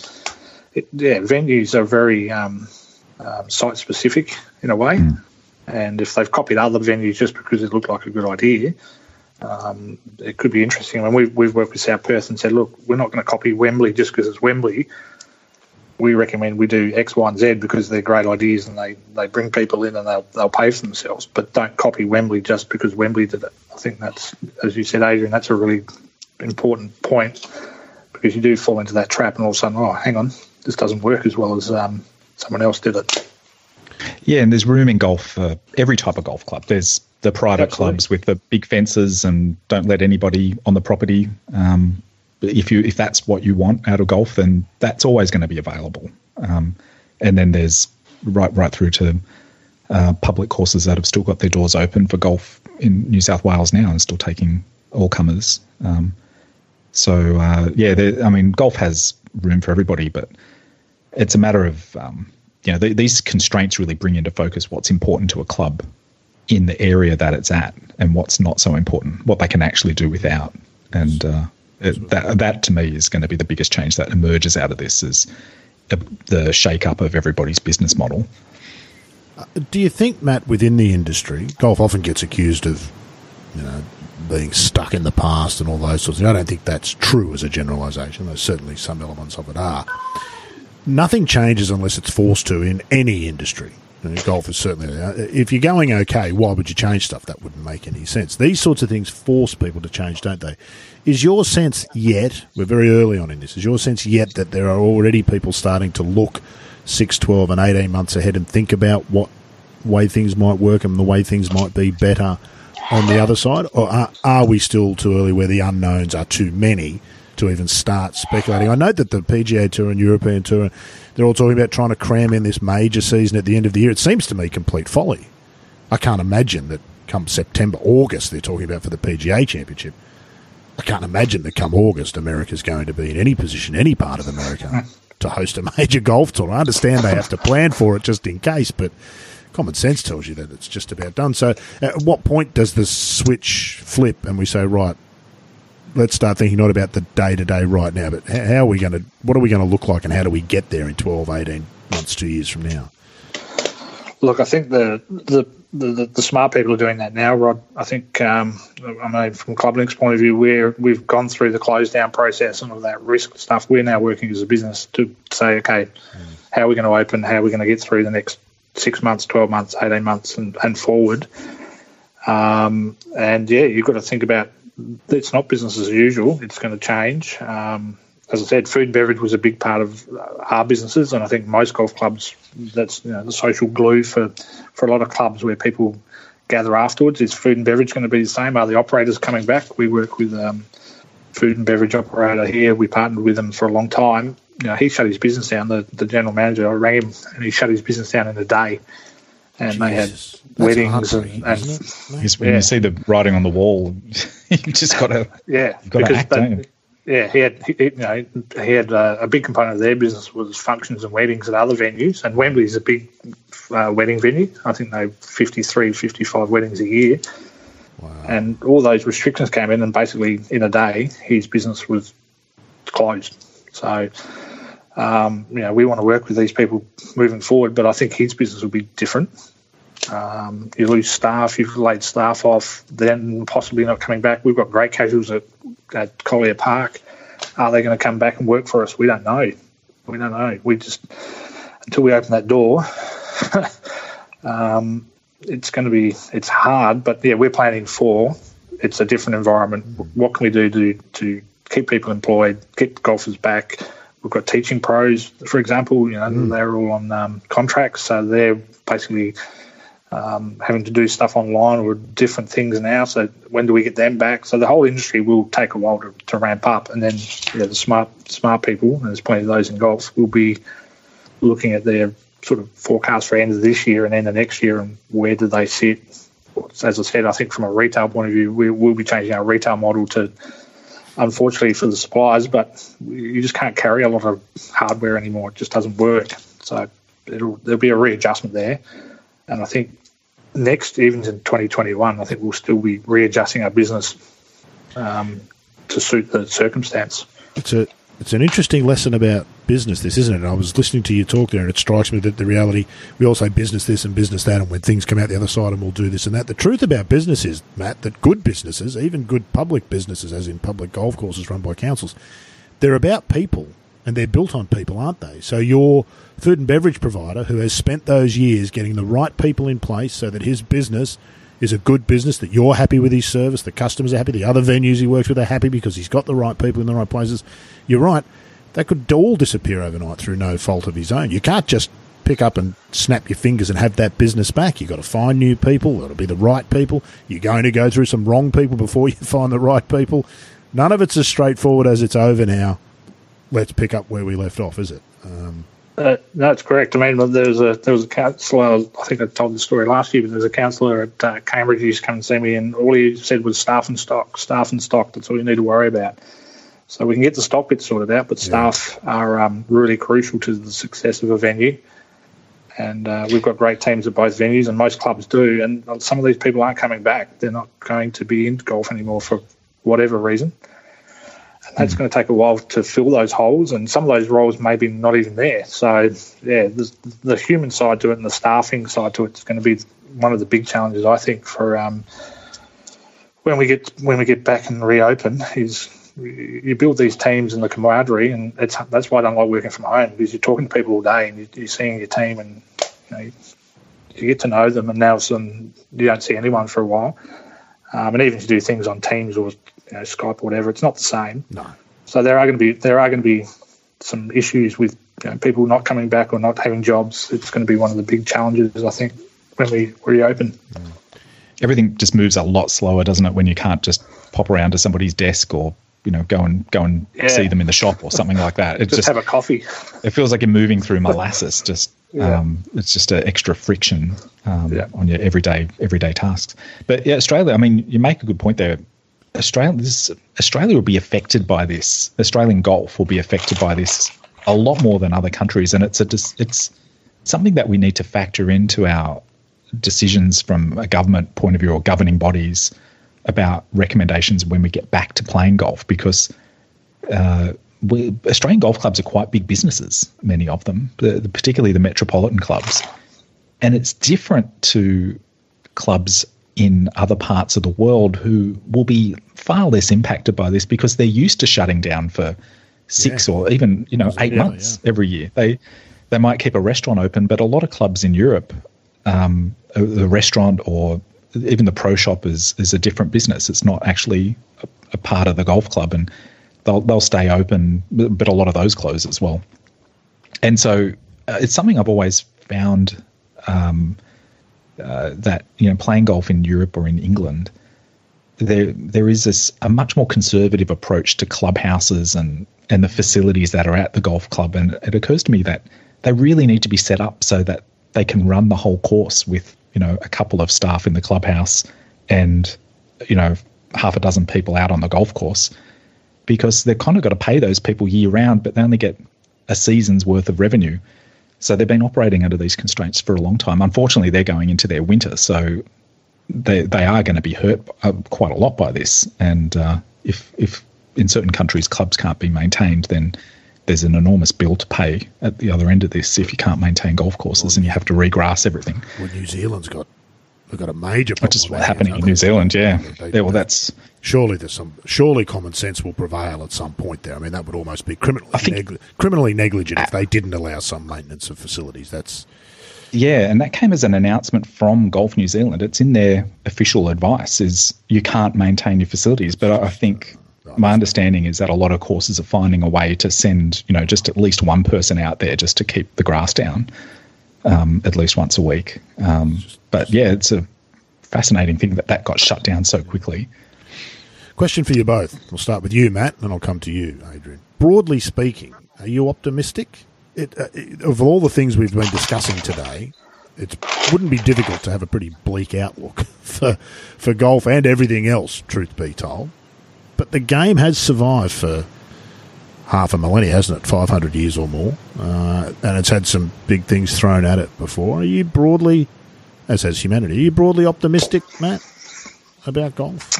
it, yeah, venues are very um, um, site specific in a way, mm. and if they've copied other venues just because it looked like a good idea. Um, it could be interesting. I mean, we've, we've worked with South Perth and said, look, we're not going to copy Wembley just because it's Wembley we recommend we do X, Y, and Z because they're great ideas and they, they bring people in and they'll, they'll pay for themselves. But don't copy Wembley just because Wembley did it. I think that's, as you said, Adrian, that's a really important point because you do fall into that trap and all of a sudden, oh, hang on, this doesn't work as well as um, someone else did it. Yeah, and there's room in golf for every type of golf club. There's the private Absolutely. clubs with the big fences and don't let anybody on the property. Um, if you if that's what you want out of golf, then that's always going to be available. Um, and then there's right right through to uh, public courses that have still got their doors open for golf in New South Wales now and still taking all comers. Um, so uh, yeah, I mean, golf has room for everybody, but it's a matter of um, you know these constraints really bring into focus what's important to a club in the area that it's at and what's not so important, what they can actually do without. And uh, it, that that to me is going to be the biggest change that emerges out of this is the, the shake up of everybody's business model. Uh, do you think, Matt, within the industry, golf often gets accused of, you know, being stuck in the past and all those sorts of things. I don't think that's true as a generalisation. There's certainly some elements of it are. Nothing changes unless it's forced to in any industry. Golf is certainly. If you're going okay, why would you change stuff? That wouldn't make any sense. These sorts of things force people to change, don't they? Is your sense yet, we're very early on in this, is your sense yet that there are already people starting to look 6, 12, and 18 months ahead and think about what way things might work and the way things might be better on the other side? Or are, are we still too early where the unknowns are too many to even start speculating? I note that the PGA Tour and European Tour, they're all talking about trying to cram in this major season at the end of the year. It seems to me complete folly. I can't imagine that come September, August, they're talking about for the PGA Championship. I can't imagine that come August, America's going to be in any position, any part of America, to host a major golf tour. I understand they have to plan for it just in case, but common sense tells you that it's just about done. So, at what point does the switch flip and we say, right, let's start thinking not about the day to day right now, but how are we going to, what are we going to look like and how do we get there in 12, 18 months, two years from now? Look, I think the, the the, the, smart people are doing that now, Rod. I think, um, I mean, from Clublink's point of view, we're, we've gone through the close down process and all that risk stuff. We're now working as a business to say, okay, mm. how are we going to open? How are we going to get through the next six months, 12 months, 18 months, and, and forward? Um, and yeah, you've got to think about it's not business as usual. It's going to change. Um, as I said, food and beverage was a big part of our businesses, and I think most golf clubs that's you know, the social glue for, for a lot of clubs where people gather afterwards. Is food and beverage going to be the same? Are the operators coming back? We work with um, food and beverage operator here. We partnered with them for a long time. You know, he shut his business down. The, the general manager, I rang him, and he shut his business down in a day. And Jesus, they had weddings and, and when yeah. you see the writing on the wall, you just got to yeah, got to act. They, yeah, he had he, you know he had uh, a big component of their business was functions and weddings at other venues, and Wembley is a big uh, wedding venue. I think they 53, 55 weddings a year, wow. and all those restrictions came in, and basically in a day his business was closed. So, um, you know, we want to work with these people moving forward, but I think his business will be different. Um, you lose staff, you've laid staff off, then possibly not coming back. We've got great casuals at, at Collier Park. Are they going to come back and work for us? We don't know. We don't know. We just until we open that door, um, it's going to be it's hard. But yeah, we're planning for. It's a different environment. What can we do to to keep people employed, keep golfers back? We've got teaching pros, for example. You know, mm. they're all on um, contracts, so they're basically um, having to do stuff online or different things now. So when do we get them back? So the whole industry will take a while to, to ramp up, and then yeah, the smart smart people, and there's plenty of those in golf, will be looking at their sort of forecast for end of this year and end of next year, and where do they sit? As I said, I think from a retail point of view, we will be changing our retail model to, unfortunately for the suppliers, but you just can't carry a lot of hardware anymore. It just doesn't work. So there'll be a readjustment there, and I think next, even in 2021, I think we'll still be readjusting our business um, to suit the circumstance. It's a it's an interesting lesson about business, this isn't it? And I was listening to you talk there, and it strikes me that the reality we all say business this and business that, and when things come out the other side, and we'll do this and that. The truth about business is, Matt, that good businesses, even good public businesses, as in public golf courses run by councils, they're about people and they're built on people, aren't they? So your food and beverage provider who has spent those years getting the right people in place so that his business is a good business, that you're happy with his service, the customers are happy, the other venues he works with are happy because he's got the right people in the right places. You're right. That could all disappear overnight through no fault of his own. You can't just pick up and snap your fingers and have that business back. You've got to find new people. It'll be the right people. You're going to go through some wrong people before you find the right people. None of it's as straightforward as it's over now let's pick up where we left off, is it? Um, uh, that's correct. I mean, there was a there was a counsellor. I think I told the story last year, but there was a counsellor at uh, Cambridge who used to come and see me, and all he said was staff and stock, staff and stock. That's all you need to worry about. So we can get the stock bit sorted out, but staff yeah. are um, really crucial to the success of a venue. And uh, we've got great teams at both venues, and most clubs do. And some of these people aren't coming back; they're not going to be in golf anymore for whatever reason. It's going to take a while to fill those holes, and some of those roles maybe not even there. So, yeah, the human side to it and the staffing side to it is going to be one of the big challenges I think for um, when we get when we get back and reopen. Is you build these teams and the camaraderie, and it's, that's why I don't like working from home because you're talking to people all day and you're seeing your team, and you, know, you get to know them, and now some you don't see anyone for a while. Um, and even to do things on Teams or you know, Skype or whatever, it's not the same. No. So there are going to be there are going to be some issues with you know, people not coming back or not having jobs. It's going to be one of the big challenges, I think, when we reopen. Mm. Everything just moves a lot slower, doesn't it? When you can't just pop around to somebody's desk or you know go and go and yeah. see them in the shop or something like that. It just, just, have a coffee. It feels like you're moving through molasses. Just yeah. um, it's just an extra friction um, yeah. on your everyday everyday tasks. But yeah, Australia. I mean, you make a good point there. Australia, this, Australia will be affected by this. Australian golf will be affected by this a lot more than other countries, and it's a it's something that we need to factor into our decisions from a government point of view or governing bodies about recommendations when we get back to playing golf because uh, we, Australian golf clubs are quite big businesses, many of them, the, the, particularly the metropolitan clubs, and it's different to clubs in other parts of the world who will be far less impacted by this because they're used to shutting down for six yeah. or even you know eight yeah, months yeah. every year. They they might keep a restaurant open, but a lot of clubs in Europe, um, the restaurant or even the pro shop is is a different business. It's not actually a, a part of the golf club, and they'll they'll stay open, but a lot of those close as well. And so uh, it's something I've always found. Um, uh, that you know playing golf in Europe or in England, there there is this a much more conservative approach to clubhouses and and the facilities that are at the golf club. And it occurs to me that they really need to be set up so that they can run the whole course with you know a couple of staff in the clubhouse and you know half a dozen people out on the golf course because they've kind of got to pay those people year round, but they only get a season's worth of revenue. So they've been operating under these constraints for a long time. Unfortunately, they're going into their winter, so they they are going to be hurt uh, quite a lot by this. And uh, if if in certain countries clubs can't be maintained, then there's an enormous bill to pay at the other end of this if you can't maintain golf courses and you have to regrass everything. Well, New Zealand's got they've got a major problem. Which is what's happening in New Zealand, yeah. They, yeah. Well, that's surely there's some surely common sense will prevail at some point there. I mean, that would almost be criminally think, criminally negligent if uh, they didn't allow some maintenance of facilities. That's yeah, and that came as an announcement from Golf New Zealand. It's in their official advice: is you can't maintain your facilities. But I think my understanding is that a lot of courses are finding a way to send, you know, just at least one person out there just to keep the grass down, um, at least once a week. Um, but yeah, it's a fascinating thing that that got shut down so quickly. Question for you both. We'll start with you, Matt, and I'll come to you, Adrian. Broadly speaking, are you optimistic? It, uh, it, of all the things we've been discussing today, it wouldn't be difficult to have a pretty bleak outlook for for golf and everything else. Truth be told, but the game has survived for half a millennia, hasn't it? 500 years or more. Uh, and it's had some big things thrown at it before. Are you broadly, as has humanity, are you broadly optimistic, Matt, about golf?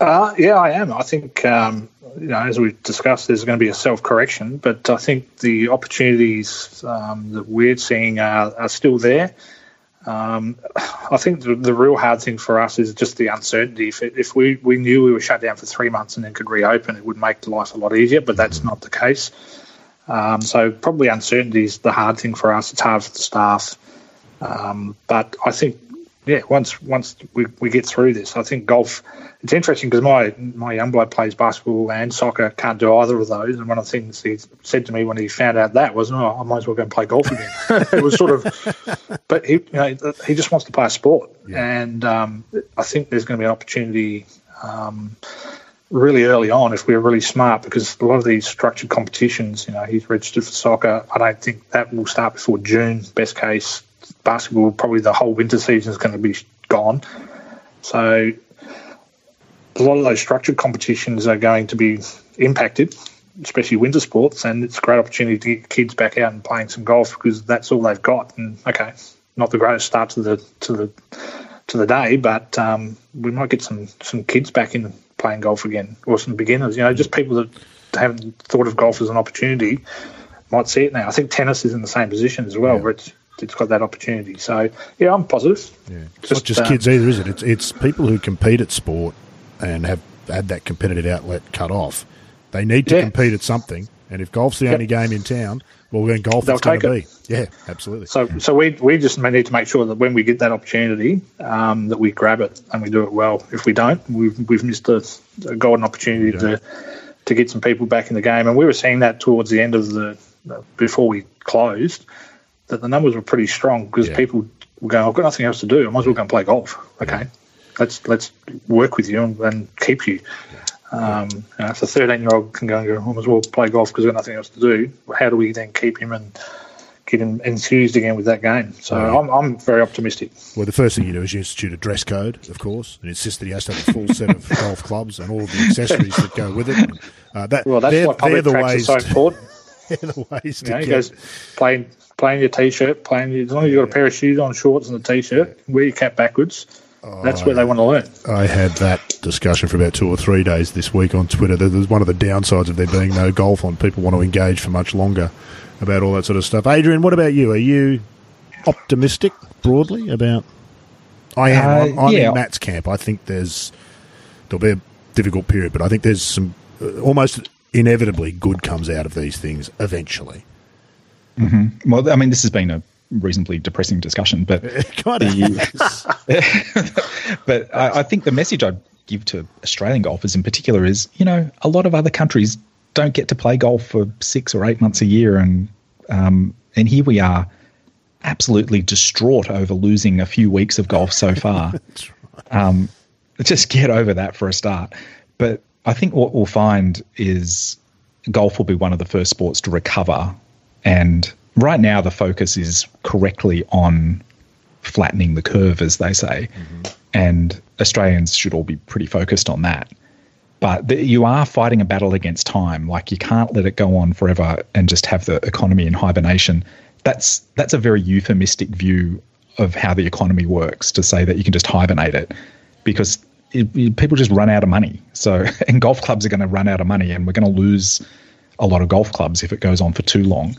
Uh, yeah, I am. I think, um, you know, as we've discussed, there's going to be a self correction, but I think the opportunities um, that we're seeing are, are still there. Um, I think the, the, real hard thing for us is just the uncertainty. If, it, if we, we knew we were shut down for three months and then could reopen, it would make life a lot easier, but that's not the case. Um, so probably uncertainty is the hard thing for us. It's hard for the staff. Um, but I think yeah, once once we, we get through this, I think golf. It's interesting because my my young bloke plays basketball and soccer. Can't do either of those. And one of the things he said to me when he found out that was, "Oh, I might as well go and play golf again." it was sort of, but he you know he just wants to play a sport, yeah. and um, I think there's going to be an opportunity. Um, really early on if we're really smart because a lot of these structured competitions, you know, he's registered for soccer. I don't think that will start before June, best case basketball, probably the whole winter season is going to be gone. So a lot of those structured competitions are going to be impacted, especially winter sports, and it's a great opportunity to get kids back out and playing some golf because that's all they've got. And okay, not the greatest start to the to the to the day, but um, we might get some some kids back in playing golf again, or some beginners. You know, just people that haven't thought of golf as an opportunity might see it now. I think tennis is in the same position as well, yeah. where it's it's got that opportunity. So yeah, I'm positive. Yeah, it's just, not just um, kids either, is it? It's it's people who compete at sport and have had that competitive outlet cut off. They need to yeah. compete at something, and if golf's the yep. only game in town, well, then golf They'll is going to be. Yeah, absolutely. So, so we we just need to make sure that when we get that opportunity, um, that we grab it and we do it well. If we don't, we've we've missed a, a golden opportunity to to get some people back in the game. And we were seeing that towards the end of the before we closed that the numbers were pretty strong because yeah. people were going, I've got nothing else to do. I might as well go and play golf. Okay, yeah. let's let's work with you and, and keep you. Um, you know, if a 13 year old can go and go, I might as well play golf because I've got nothing else to do, how do we then keep him and get him enthused again with that game? So I'm, I'm very optimistic. Well, the first thing you do is you institute a dress code, of course, and insist that he has to have a full set of golf clubs and all of the accessories that go with it. Uh, that, well, that's why public the ways is so important. the ways to you know, get... goes playing playing your t-shirt, playing your, as long as you've got a pair of shoes on, shorts, and a t-shirt, wear your cap backwards. That's where they want to learn. I had that discussion for about two or three days this week on Twitter. There's one of the downsides of there being no golf on. People want to engage for much longer about all that sort of stuff. Adrian, what about you? Are you optimistic broadly about? I am. Uh, I'm, I'm yeah. in Matt's camp. I think there's there'll be a difficult period, but I think there's some uh, almost inevitably good comes out of these things eventually. Mm-hmm. Well, I mean, this has been a reasonably depressing discussion, but the, but I, I, think the message I'd give to Australian golfers in particular is, you know, a lot of other countries don't get to play golf for six or eight months a year, and um, and here we are, absolutely distraught over losing a few weeks of golf so far. right. um, just get over that for a start. But I think what we'll find is golf will be one of the first sports to recover and right now, the focus is correctly on flattening the curve, as they say. Mm-hmm. And Australians should all be pretty focused on that. But the, you are fighting a battle against time. Like you can't let it go on forever and just have the economy in hibernation. That's that's a very euphemistic view of how the economy works to say that you can just hibernate it, because people just run out of money. So and golf clubs are going to run out of money, and we're going to lose a lot of golf clubs if it goes on for too long.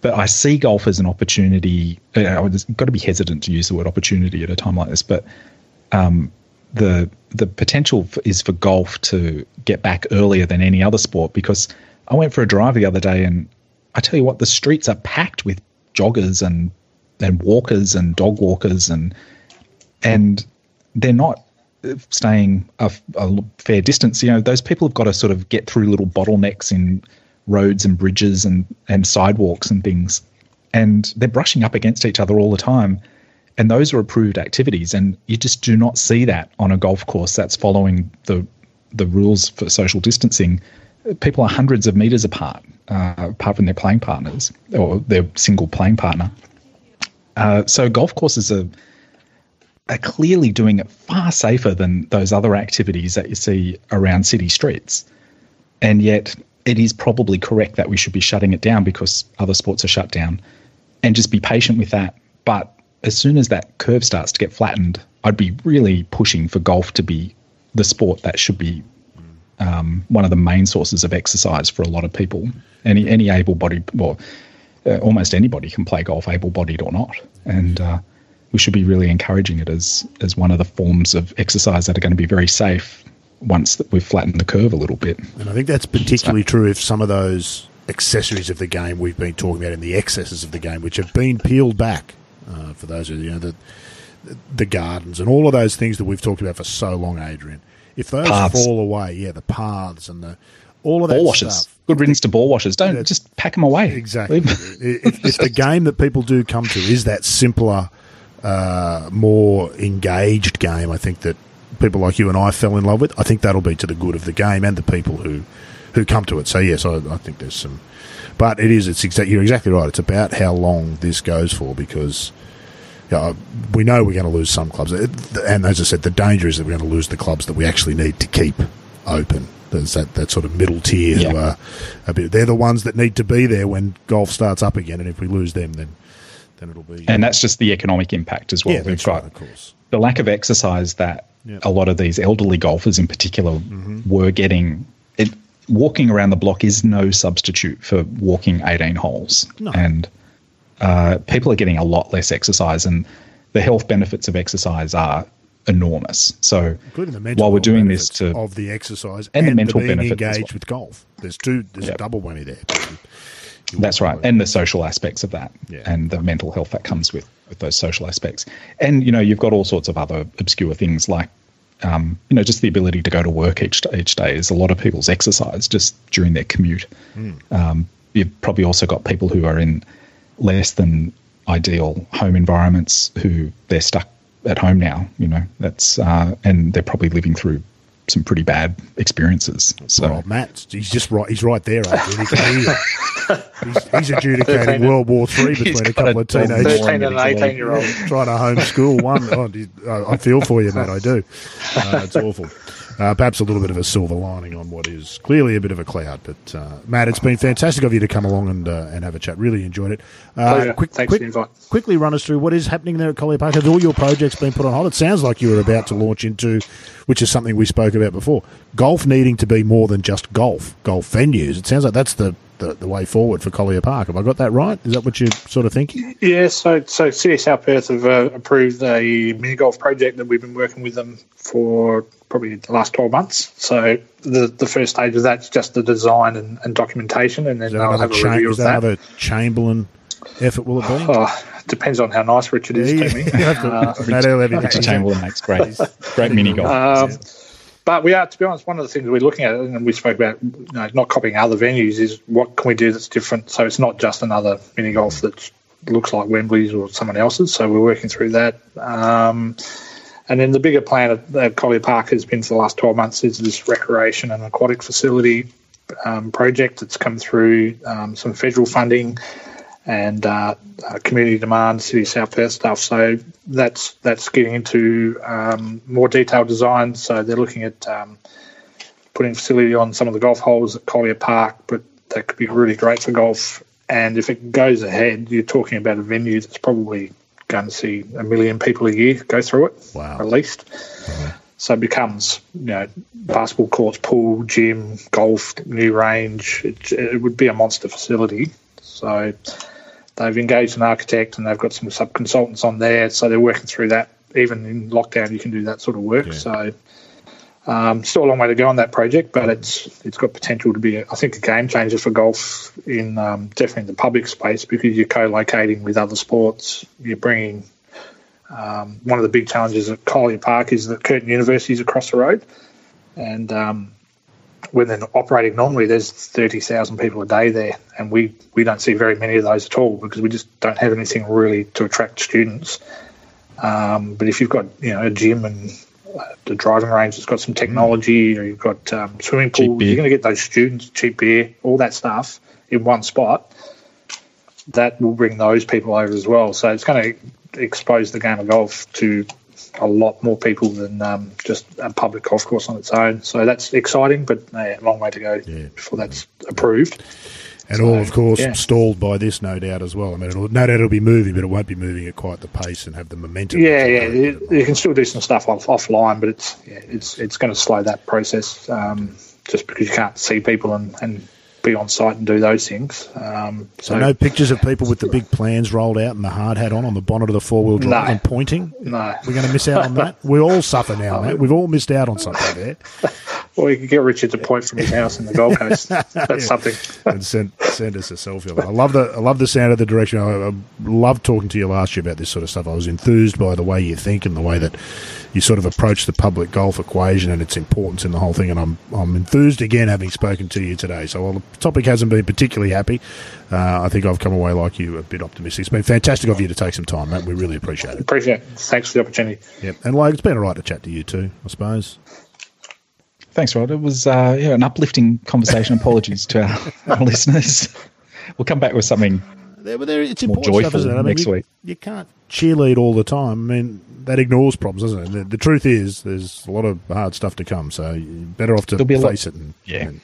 But I see golf as an opportunity. I've got to be hesitant to use the word opportunity at a time like this, but um, the the potential is for golf to get back earlier than any other sport because I went for a drive the other day and I tell you what, the streets are packed with joggers and and walkers and dog walkers and and they're not staying a, a, fair distance. You know, those people have got to sort of get through little bottlenecks in roads and bridges and and sidewalks and things, and they're brushing up against each other all the time. And those are approved activities, and you just do not see that on a golf course that's following the the rules for social distancing. People are hundreds of meters apart, uh, apart from their playing partners or their single playing partner. Uh, so golf courses are are clearly doing it far safer than those other activities that you see around city streets. And yet, it is probably correct that we should be shutting it down because other sports are shut down and just be patient with that. But as soon as that curve starts to get flattened, I'd be really pushing for golf to be the sport that should be um, one of the main sources of exercise for a lot of people. Any any able bodied, well, uh, almost anybody can play golf, able bodied or not. And uh, we should be really encouraging it as as one of the forms of exercise that are going to be very safe once that we've flattened the curve a little bit. And I think that's particularly so, true if some of those accessories of the game we've been talking about in the excesses of the game, which have been peeled back uh, for those of you know the the gardens and all of those things that we've talked about for so long, Adrian. If those paths. fall away, yeah, the paths and the all of that ball washers. Stuff. Good riddance to ball washers. Don't just pack them away. Exactly. if, if the game that people do come to is that simpler uh, more engaged game, I think that people like you and I fell in love with. I think that'll be to the good of the game and the people who who come to it. So yes, I, I think there's some, but it is. It's exactly you're exactly right. It's about how long this goes for because. You know, we know we're going to lose some clubs, and as I said, the danger is that we're going to lose the clubs that we actually need to keep open. There's that, that sort of middle tier yeah. who are a bit. They're the ones that need to be there when golf starts up again, and if we lose them, then then it'll be. And that's just the economic impact as well. Yeah, We've got right, of course. the lack of exercise that yep. a lot of these elderly golfers, in particular, mm-hmm. were getting. It, walking around the block is no substitute for walking 18 holes, no. and uh, people are getting a lot less exercise, and the health benefits of exercise are enormous. So while we're doing this to of the exercise and, and the mental the benefits engaged well. with golf, there's two. There's yep. a double whammy there. That's right, and the social aspects of that, yeah. and the mental health that comes with with those social aspects. And you know, you've got all sorts of other obscure things like, um, you know, just the ability to go to work each each day is a lot of people's exercise just during their commute. Mm. Um, you've probably also got people who are in less than ideal home environments who they're stuck at home now. You know, that's uh, and they're probably living through some pretty bad experiences. So well, Matt, he's just right. He's right there. He he's, he's, adjudicating World War Three between a couple a of teenagers, thirteen and eighteen year old, trying to homeschool one. Oh, I feel for you, Matt. I do. Uh, it's awful. Uh, perhaps a little bit of a silver lining on what is clearly a bit of a cloud. But uh, Matt, it's been fantastic of you to come along and uh, and have a chat. Really enjoyed it. Uh, quick, Thanks quick, Quickly run us through what is happening there at Collier Park. Have all your projects been put on hold? It sounds like you were about to launch into, which is something we spoke about before, golf needing to be more than just golf, golf venues. It sounds like that's the the, the way forward for Collier Park. Have I got that right? Is that what you're sort of thinking? Yeah, so so City South Perth have uh, approved a mini golf project that we've been working with them for probably the last 12 months. So the the first stage of that's just the design and, and documentation, and then they'll have a cha- review of that. Another Chamberlain effort will it be? Oh, depends on how nice Richard is yeah, to me. uh, Richard Chamberlain makes great, great mini golf. Um, but we are, to be honest, one of the things we're looking at, and we spoke about, you know, not copying other venues, is what can we do that's different. So it's not just another mini golf that looks like Wembley's or someone else's. So we're working through that. Um, and then the bigger plan at, at Collier Park has been for the last 12 months is this recreation and aquatic facility um, project that's come through um, some federal funding and uh, uh, community demand, City South Perth stuff. So that's that's getting into um, more detailed design. So they're looking at um, putting facility on some of the golf holes at Collier Park, but that could be really great for golf. And if it goes ahead, you're talking about a venue that's probably going to see a million people a year go through it, wow. at least. So it becomes, you know, basketball courts, pool, gym, golf, new range. It, it would be a monster facility. So they've engaged an architect and they've got some sub consultants on there. So they're working through that. Even in lockdown, you can do that sort of work. Yeah. So um, still a long way to go on that project, but it's it's got potential to be, I think, a game changer for golf in um, definitely in the public space because you're co-locating with other sports. You're bringing um, one of the big challenges at Collier Park is that Curtin University is across the road, and um, when they're operating normally, there's thirty thousand people a day there, and we we don't see very many of those at all because we just don't have anything really to attract students. Um, but if you've got you know a gym and the driving range has got some technology, or you've got um, swimming pools. You're going to get those students, cheap beer, all that stuff in one spot. That will bring those people over as well. So it's going to expose the game of golf to a lot more people than um, just a public golf course on its own. So that's exciting, but a long way to go yeah. before that's approved and so, all, of course, yeah. stalled by this, no doubt as well. I mean, it'll, no doubt it'll be moving, but it won't be moving at quite the pace and have the momentum. Yeah, yeah, you, you, can still do some stuff off, offline, but it's yeah, it's it's going to slow that process um, just because you can't see people and, and be on site and do those things. Um, so, so, no pictures of people with the big plans rolled out and the hard hat on on the bonnet of the four wheel drive no, and pointing. No, we're going to miss out on that. we all suffer now, mate. We've all missed out on something there. Or you could get Richard to point from his house in the Gold Coast. That's yeah. something. and send send us a selfie. I love the I love the sound of the direction. I, I love talking to you last year about this sort of stuff. I was enthused by the way you think and the way that you sort of approach the public golf equation and its importance in the whole thing. And I'm I'm enthused again having spoken to you today. So while the topic hasn't been particularly happy, uh, I think I've come away like you a bit optimistic. It's been fantastic of you to take some time, mate. We really appreciate it. Appreciate it. Thanks for the opportunity. Yep. And like it's been a right to chat to you too, I suppose. Thanks, Rod. It was uh, yeah, an uplifting conversation. Apologies to our, our, listeners. We'll come back with something there, there, it's more joyful stuff, I mean, next you, week. You can't cheerlead all the time. I mean, that ignores problems, doesn't it? The, the, truth is, there's a lot of hard stuff to come. So you're better off to face lot, it and, yeah. And,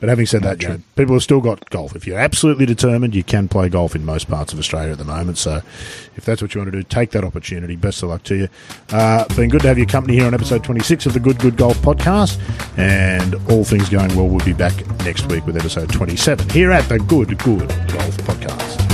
but having said that, people have still got golf. If you're absolutely determined, you can play golf in most parts of Australia at the moment. So if that's what you want to do, take that opportunity. Best of luck to you. Uh, been good to have your company here on episode 26 of the Good Good Golf podcast. And all things going well, we'll be back next week with episode 27 here at the Good Good Golf podcast.